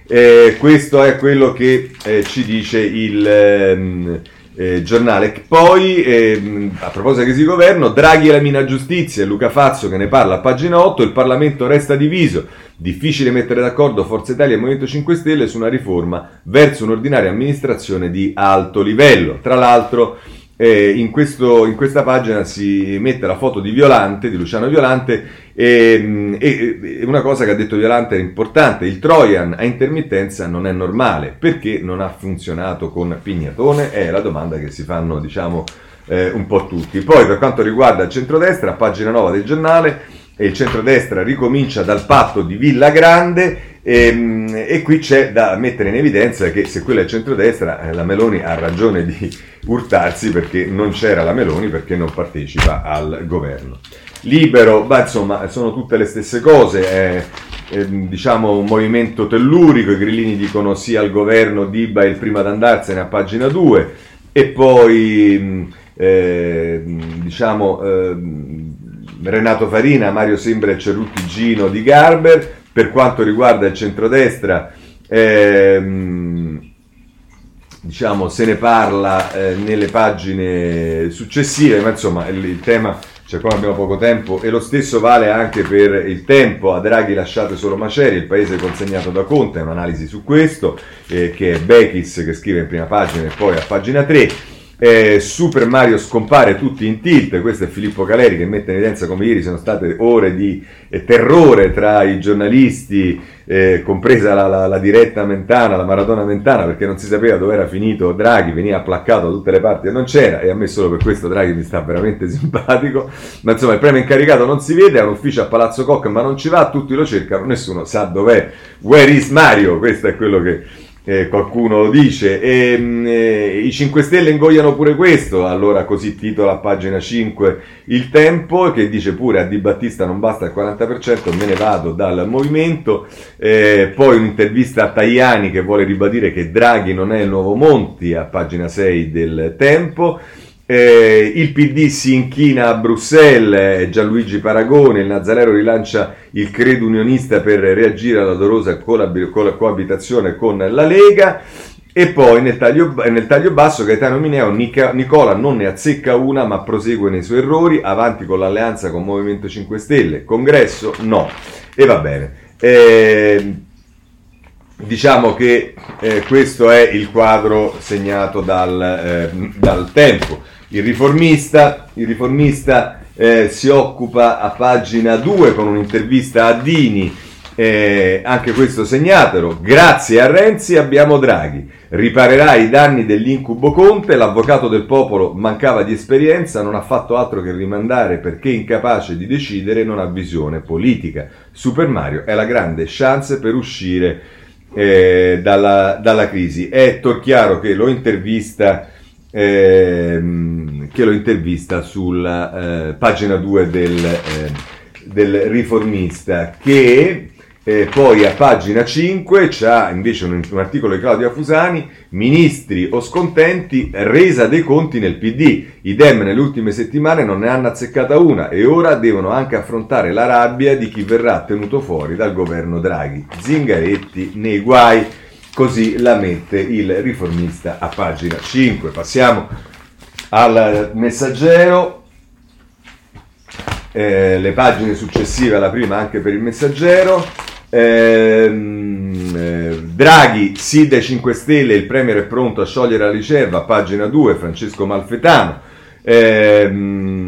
S1: Eh, questo è quello che eh, ci dice il ehm, eh, giornale. Poi, ehm, a proposito di crisi di governo, Draghi e la mina giustizia, Luca Fazio che ne parla a pagina 8, il Parlamento resta diviso, difficile mettere d'accordo Forza Italia e Movimento 5 Stelle su una riforma verso un'ordinaria amministrazione di alto livello. Tra l'altro eh, in, questo, in, questa pagina si mette la foto di Violante, di Luciano Violante, e, e, una cosa che ha detto Violante è importante, il Trojan a intermittenza non è normale, perché non ha funzionato con Pignatone? È la domanda che si fanno, diciamo, eh, un po' tutti. Poi per quanto riguarda il centrodestra, pagina nuova del giornale, il centrodestra ricomincia dal patto di Villa Grande e, ehm, e, qui c'è da mettere in evidenza che se quello è centrodestra, eh, la Meloni ha ragione di urtarsi perché non c'era la Meloni perché non partecipa al governo. Libero, beh, insomma, sono tutte le stesse cose, è, è, diciamo un movimento tellurico, i grillini dicono sì al governo, Diba è il primo ad andarsene a pagina 2 e poi eh, diciamo eh, Renato Farina, Mario Sembra e Cerruti Gino di Garber. Per quanto riguarda il centrodestra, ehm, diciamo, se ne parla eh, nelle pagine successive, ma insomma il, il tema, cioè come abbiamo poco tempo, e lo stesso vale anche per il tempo, a Draghi lasciate solo macerie, il paese consegnato da Conte, un'analisi su questo, eh, che è Bechis che scrive in prima pagina e poi a pagina 3. Eh, Super Mario scompare tutti in tilt, questo è Filippo Caleri che mette in evidenza come ieri sono state ore di eh, terrore tra i giornalisti, eh, compresa la, la, la, diretta mentana, la maratona mentana, perché non si sapeva dove era finito Draghi, veniva placcato da tutte le parti e non c'era, e a me solo per questo Draghi mi sta veramente simpatico, ma insomma il premio incaricato non si vede, ha un ufficio a Palazzo Koch ma non ci va, tutti lo cercano, nessuno sa dov'è, where is Mario? Questo è quello che eh, qualcuno dice, e, mm, eh, i 5 Stelle ingoiano pure questo, allora così titola a pagina 5 il tempo che dice pure a Di Battista non basta il 40%, me ne vado dal movimento, eh, poi un'intervista a Tajani che vuole ribadire che Draghi non è il nuovo Monti a pagina 6 del tempo, eh, il PD si inchina a Bruxelles, Gianluigi Paragone, il Nazareno rilancia il credo unionista per reagire alla dolorosa coabitazione con la Lega. E poi nel taglio, nel taglio basso Gaetano Mineo, Nicola non ne azzecca una ma prosegue nei suoi errori, avanti con l'alleanza con Movimento 5 Stelle, congresso no. E va bene. Eh, diciamo che eh, questo è il quadro segnato dal, eh, dal tempo. Il riformista, il riformista eh, si occupa a pagina 2 con un'intervista a Dini, eh, anche questo segnatelo, grazie a Renzi abbiamo Draghi, riparerà i danni dell'incubo Conte, l'avvocato del popolo mancava di esperienza, non ha fatto altro che rimandare perché incapace di decidere non ha visione politica. Super Mario è la grande chance per uscire eh, dalla, dalla crisi. È chiaro che lo intervista ehm, che lo intervista sulla eh, pagina 2 del, eh, del riformista, che eh, poi a pagina 5 c'è invece un, un, articolo di Claudia Fusani, ministri o scontenti, resa dei conti nel PD. I Dem nelle ultime settimane non ne hanno azzeccata una e ora devono anche affrontare la rabbia di chi verrà tenuto fuori dal governo Draghi. Zingaretti nei guai. Così la mette il riformista a pagina 5. Passiamo al messaggero. Eh, le pagine successive alla prima anche per il messaggero. Ehm, eh, Draghi, Side 5 Stelle, il Premier è pronto a sciogliere la riserva, pagina 2, Francesco Malfetano. Ehm,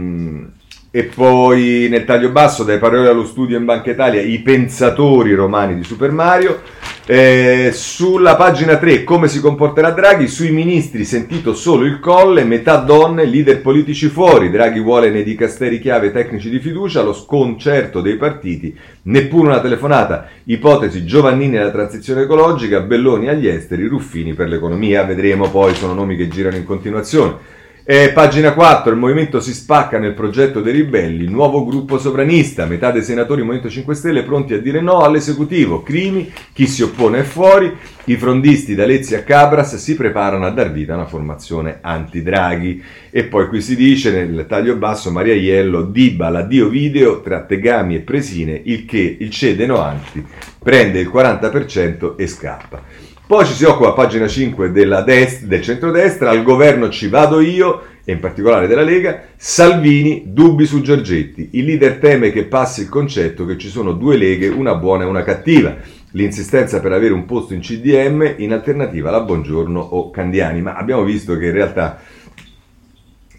S1: e poi nel taglio basso, dai parole allo studio in Banca Italia, i pensatori romani di Super Mario. Eh, sulla pagina 3, come si comporterà Draghi? Sui ministri, sentito solo il colle, metà donne, leader politici fuori. Draghi vuole nei dicasteri chiave tecnici di fiducia, lo sconcerto dei partiti, neppure una telefonata. Ipotesi Giovannini alla transizione ecologica, Belloni agli esteri, Ruffini per l'economia. Vedremo poi, sono nomi che girano in continuazione. Eh, pagina 4, il movimento si spacca nel progetto dei ribelli, nuovo gruppo sovranista, metà dei senatori Movimento 5 Stelle pronti a dire no all'esecutivo, crimi, chi si oppone è fuori, i frondisti da Lezzi a Cabras si preparano a dar vita a una formazione anti-Draghi. E poi qui si dice nel taglio basso Maria Iello, Diba l'addio video tra Tegami e Presine, il che il cede Noanti prende il 40% e scappa. Poi ci si occupa pagina 5 della dest- del centrodestra, al governo ci vado io, e in particolare della Lega, Salvini, dubbi su Giorgetti. Il leader teme che passi il concetto che ci sono due leghe, una buona e una cattiva. L'insistenza per avere un posto in CDM in alternativa alla Buongiorno o Candiani. Ma abbiamo visto che in realtà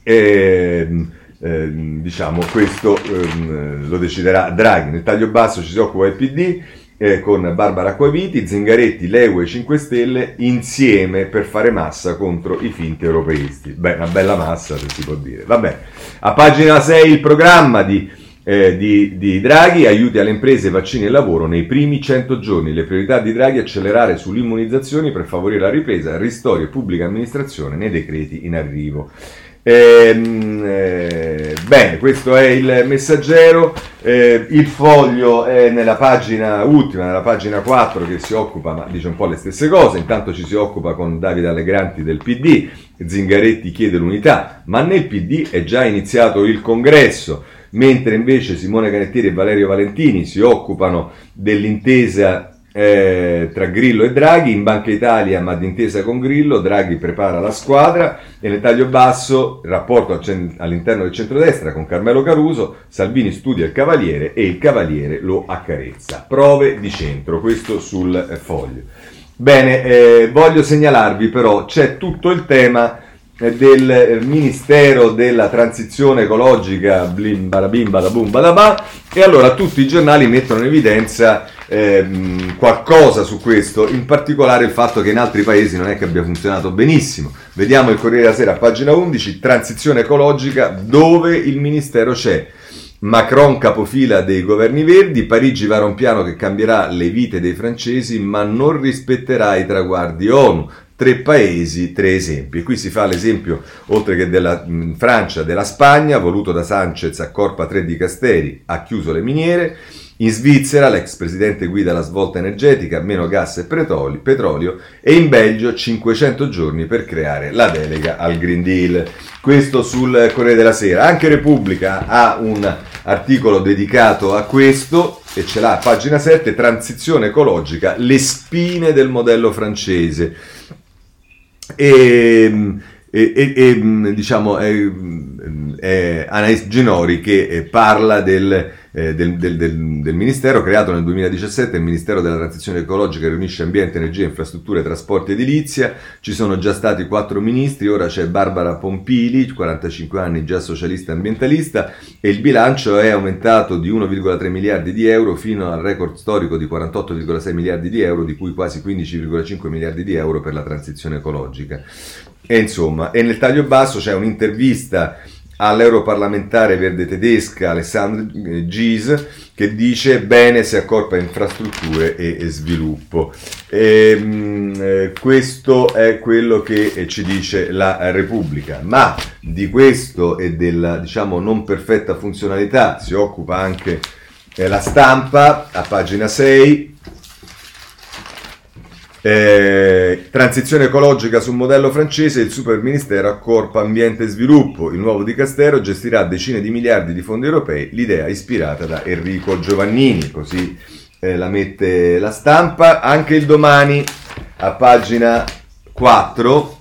S1: E, eh, diciamo, questo ehm, lo deciderà Draghi. Nel taglio basso ci si occupa il PD eh, con Barbara Acquaviti, Zingaretti, Leue 5 Stelle insieme per fare massa contro i finti europeisti. Beh, una bella massa se si può dire. Vabbè, a pagina 6 il programma di, eh, di, di Draghi, aiuti alle imprese, vaccini e lavoro nei primi 100 giorni. Le priorità di Draghi accelerare sulle immunizzazioni per favorire la ripresa, ristori e pubblica amministrazione nei decreti in arrivo. Ehm, eh, bene, questo è il messaggero. Eh, il foglio è nella pagina ultima, nella pagina 4, che si occupa, ma dice un po' le stesse cose. Intanto ci si occupa con Davide Allegranti del PD. Zingaretti chiede l'unità, ma nel PD è già iniziato il congresso. Mentre invece Simone Canettieri e Valerio Valentini si occupano dell'intesa eh, tra Grillo e Draghi, in Banca Italia ma d'intesa con Grillo, Draghi prepara la squadra e nel taglio basso rapporto all'interno del centrodestra con Carmelo Caruso, Salvini studia il Cavaliere e il Cavaliere lo accarezza. Prove di centro, questo sul foglio. Bene, eh, voglio segnalarvi però c'è tutto il tema eh, del Ministero della Transizione Ecologica, blim barabim badabum badabà, e allora tutti i giornali mettono in evidenza ehm, qualcosa su questo, in particolare il fatto che in altri paesi non è che abbia funzionato benissimo. Vediamo il Corriere della Sera, pagina 11, transizione ecologica, dove il Ministero c'è. Macron capofila dei governi verdi, Parigi vara un piano che cambierà le vite dei francesi ma non rispetterà i traguardi ONU. Tre paesi, tre esempi. Qui si fa l'esempio, oltre che della mh, Francia, della Spagna, voluto da Sanchez, accorpa tre di Casteri, ha chiuso le miniere. In Svizzera l'ex presidente guida la svolta energetica, meno gas e petrolio, e in Belgio 500 giorni per creare la delega al Green Deal. Questo sul Corriere della Sera. Anche Repubblica ha un articolo dedicato a questo e ce l'ha a pagina 7, transizione ecologica, le spine del modello francese. E, e, e, e diciamo è, è Anais Genori che parla del eh, del, del, del, del, Ministero creato nel 2017, il Ministero della Transizione Ecologica riunisce ambiente, energia, infrastrutture, trasporti e edilizia, ci sono già stati quattro ministri, ora c'è Barbara Pompili, 45 anni, già socialista ambientalista, e il bilancio è aumentato di 1,3 miliardi di euro fino al record storico di 48,6 miliardi di euro, di cui quasi 15,5 miliardi di euro per la transizione ecologica. E insomma, e nel taglio basso c'è un'intervista all'europarlamentare verde tedesca Alessandro Gies che dice bene se accorpa infrastrutture e, e sviluppo. E, mh, eh, questo è quello che eh, ci dice la Repubblica, ma di questo e della diciamo non perfetta funzionalità si occupa anche eh, la stampa a pagina 6 eh, transizione ecologica sul modello francese, il super ministero accorpa ambiente e sviluppo. Il nuovo di Castero gestirà decine di miliardi di fondi europei, l'idea ispirata da Enrico Giovannini, così eh, la mette la stampa. Anche il domani a pagina 4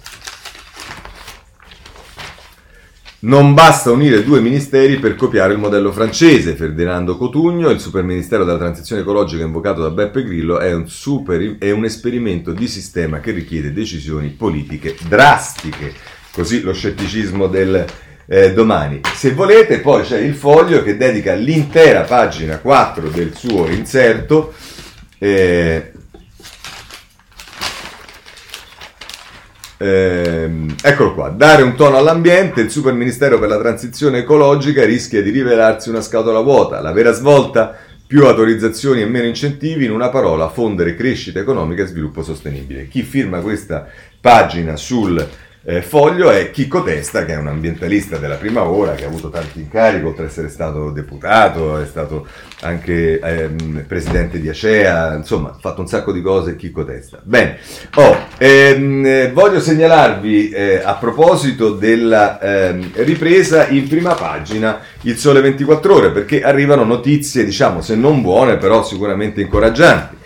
S1: Non basta unire due ministeri per copiare il modello francese. Ferdinando Cotugno, il superministero della transizione ecologica invocato da Beppe Grillo, è un, super, è un esperimento di sistema che richiede decisioni politiche drastiche. Così lo scetticismo del eh, domani. Se volete, poi c'è il foglio che dedica l'intera pagina 4 del suo inserto. Eh, Ehm, eccolo qua, dare un tono all'ambiente, il super ministero per la transizione ecologica rischia di rivelarsi una scatola vuota. La vera svolta, più autorizzazioni e meno incentivi, in una parola, fondere crescita economica e sviluppo sostenibile. Chi firma questa pagina sul eh, foglio è Chicco Testa, che è un ambientalista della prima ora, che ha avuto tanti incarichi, oltre ad essere stato deputato, è stato anche ehm, presidente di Acea, insomma, ha fatto un sacco di cose Chicco Testa. Bene, oh, ehm, voglio segnalarvi eh, a proposito della ehm, ripresa in prima pagina il Sole 24 Ore, perché arrivano notizie, diciamo, se non buone, però sicuramente incoraggianti.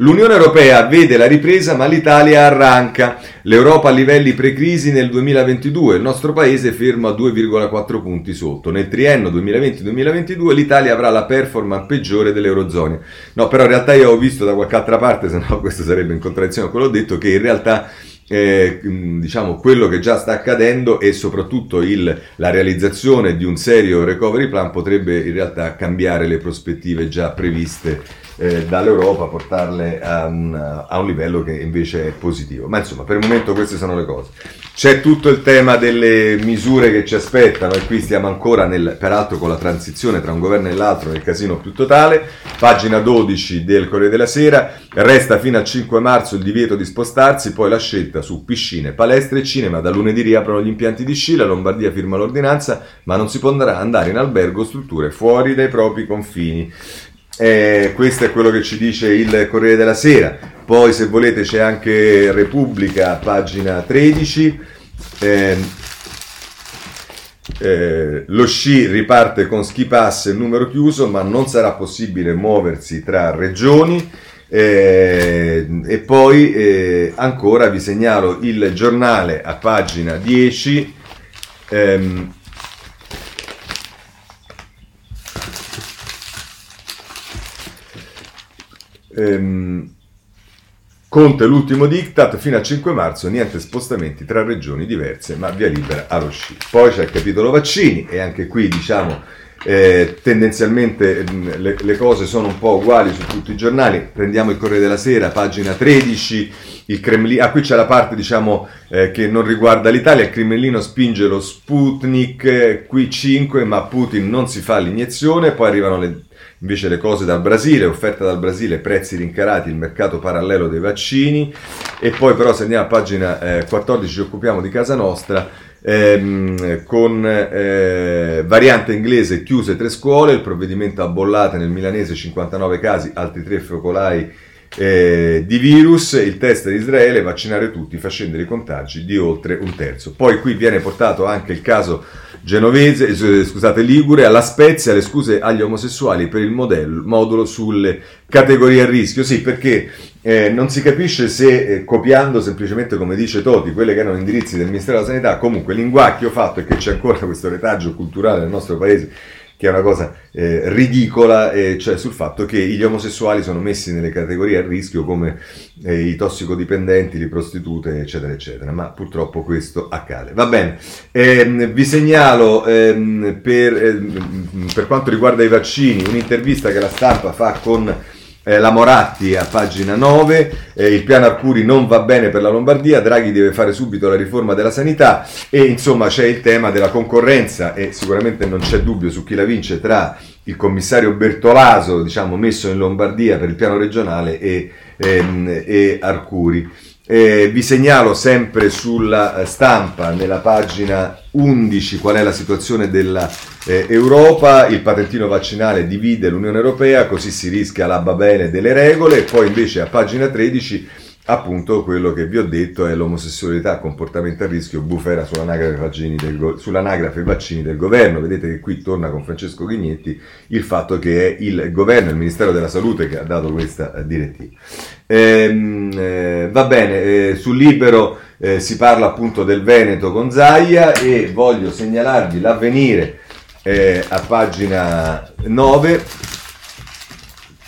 S1: L'Unione Europea vede la ripresa ma l'Italia arranca. L'Europa a livelli pre-crisi nel 2022, il nostro paese fermo a 2,4 punti sotto. Nel triennio 2020-2022 l'Italia avrà la performance peggiore dell'Eurozona. No, però in realtà io ho visto da qualche altra parte, se no questo sarebbe in contraddizione con quello detto, che in realtà eh, diciamo, quello che già sta accadendo e soprattutto il, la realizzazione di un serio recovery plan potrebbe in realtà cambiare le prospettive già previste eh, dall'Europa, portarle a un, a un, livello che invece è positivo. Ma insomma, per il momento queste sono le cose. C'è tutto il tema delle misure che ci aspettano e qui stiamo ancora, nel, peraltro con la transizione tra un governo e l'altro, nel casino più totale. Pagina 12 del Corriere della Sera, resta fino al 5 marzo il divieto di spostarsi, poi la scelta su piscine, palestre e cinema. Da lunedì riaprono gli impianti di sci, la Lombardia firma l'ordinanza, ma non si potrà andare in albergo strutture fuori dai propri confini. Eh, questo è quello che ci dice il Corriere della Sera. Poi, se volete, c'è anche Repubblica, pagina 13. Eh, eh, lo sci riparte con ski pass numero chiuso, ma non sarà possibile muoversi tra regioni. Eh, e poi eh, ancora vi segnalo il giornale a pagina 10. Ehm, ehm, Conte l'ultimo diktat fino al 5 marzo, niente spostamenti tra regioni diverse, ma via libera allo sci. Poi c'è il capitolo vaccini e anche qui diciamo eh, tendenzialmente mm, le, le, cose sono un po' uguali su tutti i giornali. Prendiamo il Corriere della Sera, pagina 13, il Cremlino, ah qui c'è la parte diciamo eh, che non riguarda l'Italia, il Cremlino spinge lo Sputnik, eh, qui 5, ma Putin non si fa l'iniezione, poi arrivano le invece le cose dal Brasile, offerta dal Brasile, prezzi rincarati, il mercato parallelo dei vaccini e poi però se andiamo a pagina eh, 14 ci occupiamo di casa nostra ehm, con eh, variante inglese chiuse tre scuole, il provvedimento a bollate nel milanese 59 casi, altri tre focolai eh, di virus, il test di Israele, vaccinare tutti fa scendere i contagi di oltre un terzo. Poi qui viene portato anche il caso genovese, eh, scusate, Ligure, alla Spezia le scuse agli omosessuali per il modello, modulo sulle categorie a rischio. Sì, perché eh, non si capisce se eh, copiando semplicemente, come dice Toti, quelle che erano indirizzi del Ministero della Sanità, comunque l'inguacchio fatto è che c'è ancora questo retaggio culturale nel nostro paese che è una cosa eh, ridicola, eh, cioè sul fatto che gli omosessuali sono messi nelle categorie a rischio come eh, i tossicodipendenti, le prostitute, eccetera, eccetera, ma purtroppo questo accade. Va bene, ehm, vi segnalo ehm, per, ehm, per quanto riguarda i vaccini un'intervista che la stampa fa con eh, la Moratti a pagina 9, eh, il piano Arcuri non va bene per la Lombardia, Draghi deve fare subito la riforma della sanità e insomma c'è il tema della concorrenza e sicuramente non c'è dubbio su chi la vince tra il commissario Bertolaso, diciamo, messo in Lombardia per il piano regionale e, ehm, e Arcuri. Eh, vi segnalo sempre sulla stampa, nella pagina 11, qual è la situazione dell'Europa. Eh, il patentino vaccinale divide l'Unione Europea, così si rischia la babele delle regole. Poi invece a pagina 13 appunto quello che vi ho detto è l'omosessualità, comportamento a rischio, bufera sull'anagrafe vaccini del, vaccini del governo. Vedete che qui torna con Francesco Ghignetti il fatto che è il governo, il Ministero della Salute che ha dato questa eh, direttiva. Ehm, eh, va bene, eh, sul libero eh, si parla appunto del Veneto con Zaia e voglio segnalarvi l'avvenire eh, a pagina 9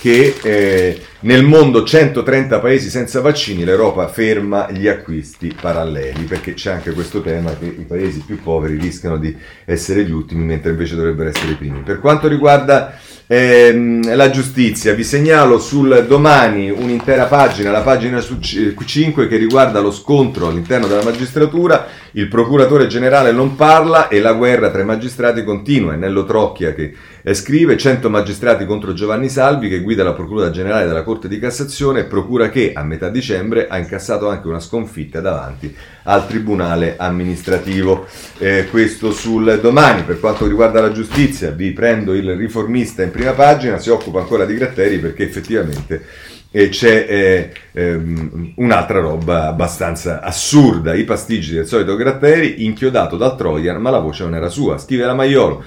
S1: che eh, nel mondo 130 paesi senza vaccini, l'Europa ferma gli acquisti paralleli, perché c'è anche questo tema che i paesi più poveri rischiano di essere gli ultimi, mentre invece dovrebbero essere i primi. Per quanto riguarda ehm, la giustizia, vi segnalo sul domani un'intera pagina, la pagina 5 che riguarda lo scontro all'interno della magistratura, il procuratore generale non parla e la guerra tra i magistrati continua, è Nello Trocchia che eh, scrive 100 magistrati contro Giovanni Salvi che guida la Procura Generale della Corte di Cassazione, procura che a metà dicembre ha incassato anche una sconfitta davanti al Tribunale amministrativo. Eh, questo sul domani. Per quanto riguarda la giustizia, vi prendo il riformista in prima pagina, si occupa ancora di Gratteri perché effettivamente e c'è eh, ehm, un'altra roba abbastanza assurda, i pastiggi del solito Gratteri, inchiodato dal Trojan, ma la voce non era sua, scrive la Maiolo.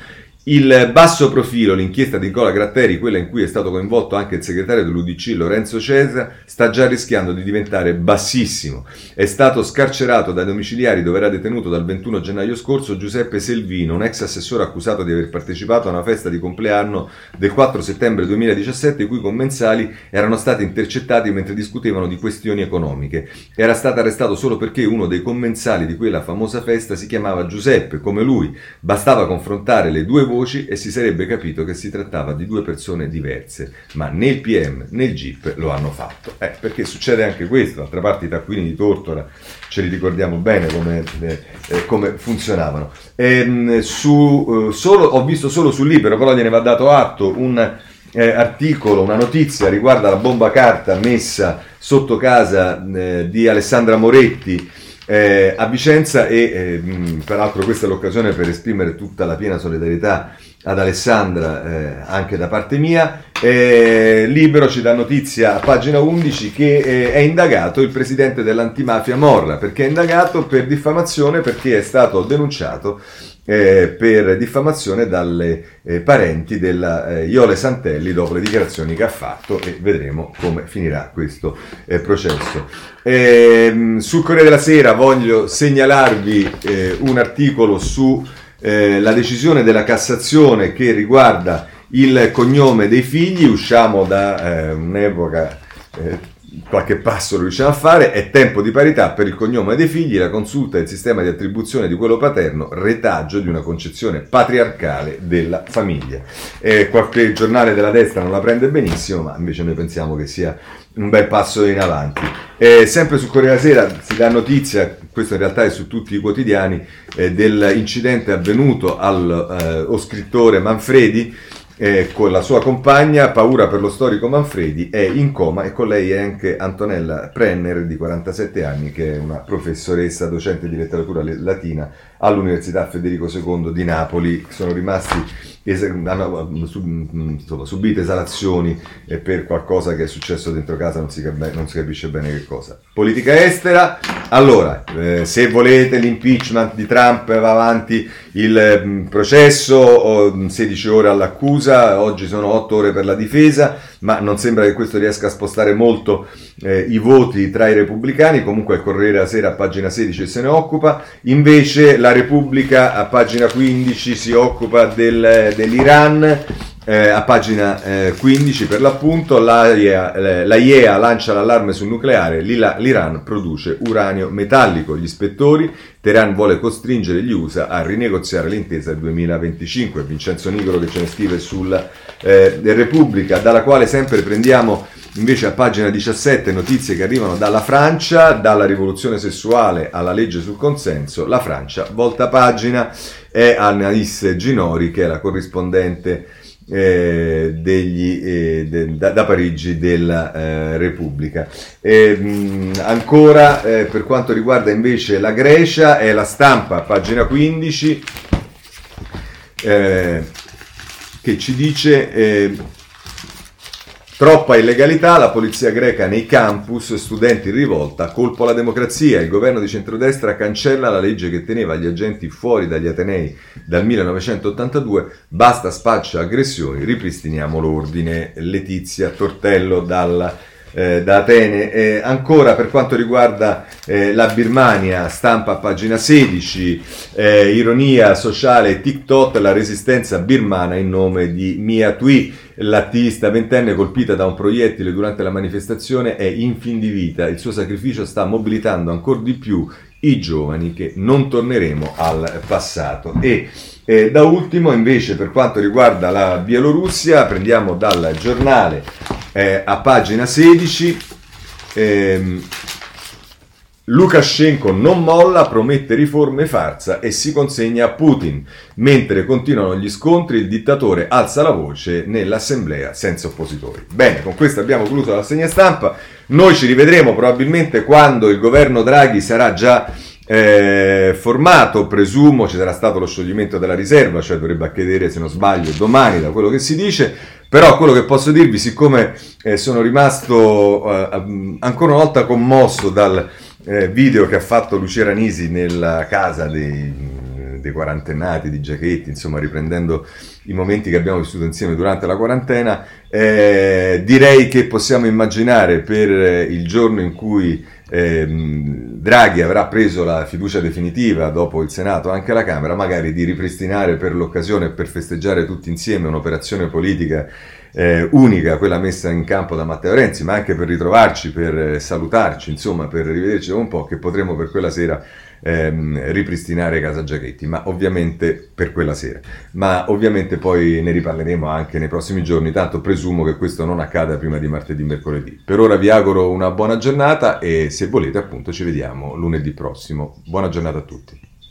S1: Il basso profilo, l'inchiesta di Nicola Gratteri, quella in cui è stato coinvolto anche il segretario dell'UDC Lorenzo Cesa, sta già rischiando di diventare bassissimo. È stato scarcerato dai domiciliari dove era detenuto dal 21 gennaio scorso Giuseppe Selvino, un ex assessore accusato di aver partecipato a una festa di compleanno del 4 settembre 2017 i cui commensali erano stati intercettati mentre discutevano di questioni economiche. Era stato arrestato solo perché uno dei commensali di quella famosa festa si chiamava Giuseppe, come lui. Bastava confrontare le due voci e si sarebbe capito che si trattava di due persone diverse, ma né il PM né il GIP lo hanno fatto. Eh, perché succede anche questo, d'altra parte i taccuini di Tortora ce li ricordiamo bene come, eh, eh come funzionavano. E, ehm, su, eh, solo, ho visto solo sul libro, però gliene va dato atto, un eh, articolo, una notizia riguarda la bomba carta messa sotto casa eh, di Alessandra Moretti eh, a Vicenza e eh, peraltro questa è l'occasione per esprimere tutta la piena solidarietà ad Alessandra eh, anche da parte mia. Eh, Libero ci dà notizia a pagina 11 che eh, è indagato il presidente dell'antimafia Morra perché è indagato per diffamazione perché è stato denunciato eh, per diffamazione dalle eh, parenti della eh, Iole Santelli dopo le dichiarazioni che ha fatto e vedremo come finirà questo eh, processo. Ehm, sul Corriere della Sera voglio segnalarvi eh, un articolo sulla eh, decisione della Cassazione che riguarda il cognome dei figli, usciamo da un'epoca qualche passo lo riusciamo a fare, è tempo di parità per il cognome dei figli, la consulta del sistema di attribuzione di quello paterno, retaggio di una concezione patriarcale della famiglia. Eh, qualche giornale della destra non la prende benissimo, ma invece noi pensiamo che sia un bel passo in avanti. Eh, sempre su Corriere Sera si dà notizia, questo in realtà è su tutti i quotidiani, eh, dell'incidente avvenuto al eh, scrittore Manfredi, eh, con la sua compagna, paura per lo storico Manfredi, è in coma e con lei è anche Antonella Prenner di 47 anni che è una professoressa docente di letteratura latina all'Università Federico II di Napoli. Sono rimasti hanno insomma, subito esalazioni per qualcosa che è successo dentro casa, non si, non si capisce bene che cosa. Politica estera, allora, eh, se volete l'impeachment di Trump va avanti il mh, processo, 16 ore all'accusa, oggi sono 8 ore per la difesa, ma non sembra che questo riesca a spostare molto eh, i voti tra i repubblicani, comunque il Corriere della Sera a pagina 16 se ne occupa, invece la Repubblica a pagina 15 si occupa del, dell'Iran, eh, a pagina eh, 15 per l'appunto l'AIEA, eh, la IEA lancia l'allarme sul nucleare, l'Iran produce uranio metallico, gli ispettori, Teheran vuole costringere gli USA a rinegoziare l'intesa del 2025, Vincenzo Nicolo che ce ne scrive sulla eh, Repubblica, dalla quale sempre prendiamo invece a pagina 17 notizie che arrivano dalla Francia, dalla rivoluzione sessuale alla legge sul consenso, la Francia volta pagina. È Annalise Ginori che è la corrispondente eh, degli, eh, de, da, da, Parigi della eh, Repubblica. E, mh, ancora eh, per quanto riguarda invece la Grecia è la stampa, pagina 15, eh, che ci dice eh, Troppa illegalità, la polizia greca nei campus, studenti in rivolta, colpo alla democrazia. Il governo di centrodestra cancella la legge che teneva gli agenti fuori dagli Atenei dal 1982. Basta spaccia aggressioni, ripristiniamo l'ordine. Letizia Tortello dalla eh, da Atene. Eh, ancora per quanto riguarda eh, la Birmania, stampa a pagina 16, eh, ironia sociale TikTok, la resistenza birmana in nome di Mia Tui. L'attivista ventenne colpita da un proiettile durante la manifestazione è in fin di vita. Il suo sacrificio sta mobilitando ancora di più i giovani che non torneremo al passato. E eh, da ultimo, invece, per quanto riguarda la Bielorussia, prendiamo dal giornale eh, a pagina 16. Ehm, Lukashenko non molla, promette riforme farsa e si consegna a Putin. Mentre continuano gli scontri, il dittatore alza la voce nell'assemblea senza oppositori. Bene, con questo abbiamo concluso la segna stampa. Noi ci rivedremo probabilmente quando il governo Draghi sarà già eh, formato, presumo ci sarà stato lo scioglimento della riserva, cioè dovrebbe accadere se non sbaglio domani da quello che si dice, però quello che posso dirvi, siccome eh, sono rimasto eh, ancora una volta commosso dal eh, video che ha fatto Lucia Ranisi nella casa dei, dei quarantennati, di Giachetti, insomma riprendendo i momenti che abbiamo vissuto insieme durante la quarantena, eh, direi che possiamo immaginare per il giorno in cui eh, Draghi avrà preso la fiducia definitiva dopo il Senato, anche la Camera, magari di ripristinare per l'occasione per festeggiare tutti insieme un'operazione politica eh, unica, quella messa in campo da Matteo Renzi, ma anche per ritrovarci, per salutarci, insomma, per rivederci un po', che potremo per quella sera ehm, ripristinare Casa Giachetti, ma ovviamente per quella sera. Ma ovviamente poi ne riparleremo anche nei prossimi giorni, tanto presumo che questo non accada prima di martedì mercoledì. Per ora vi auguro una buona giornata e se volete appunto ci vediamo lunedì prossimo. Buona giornata a tutti.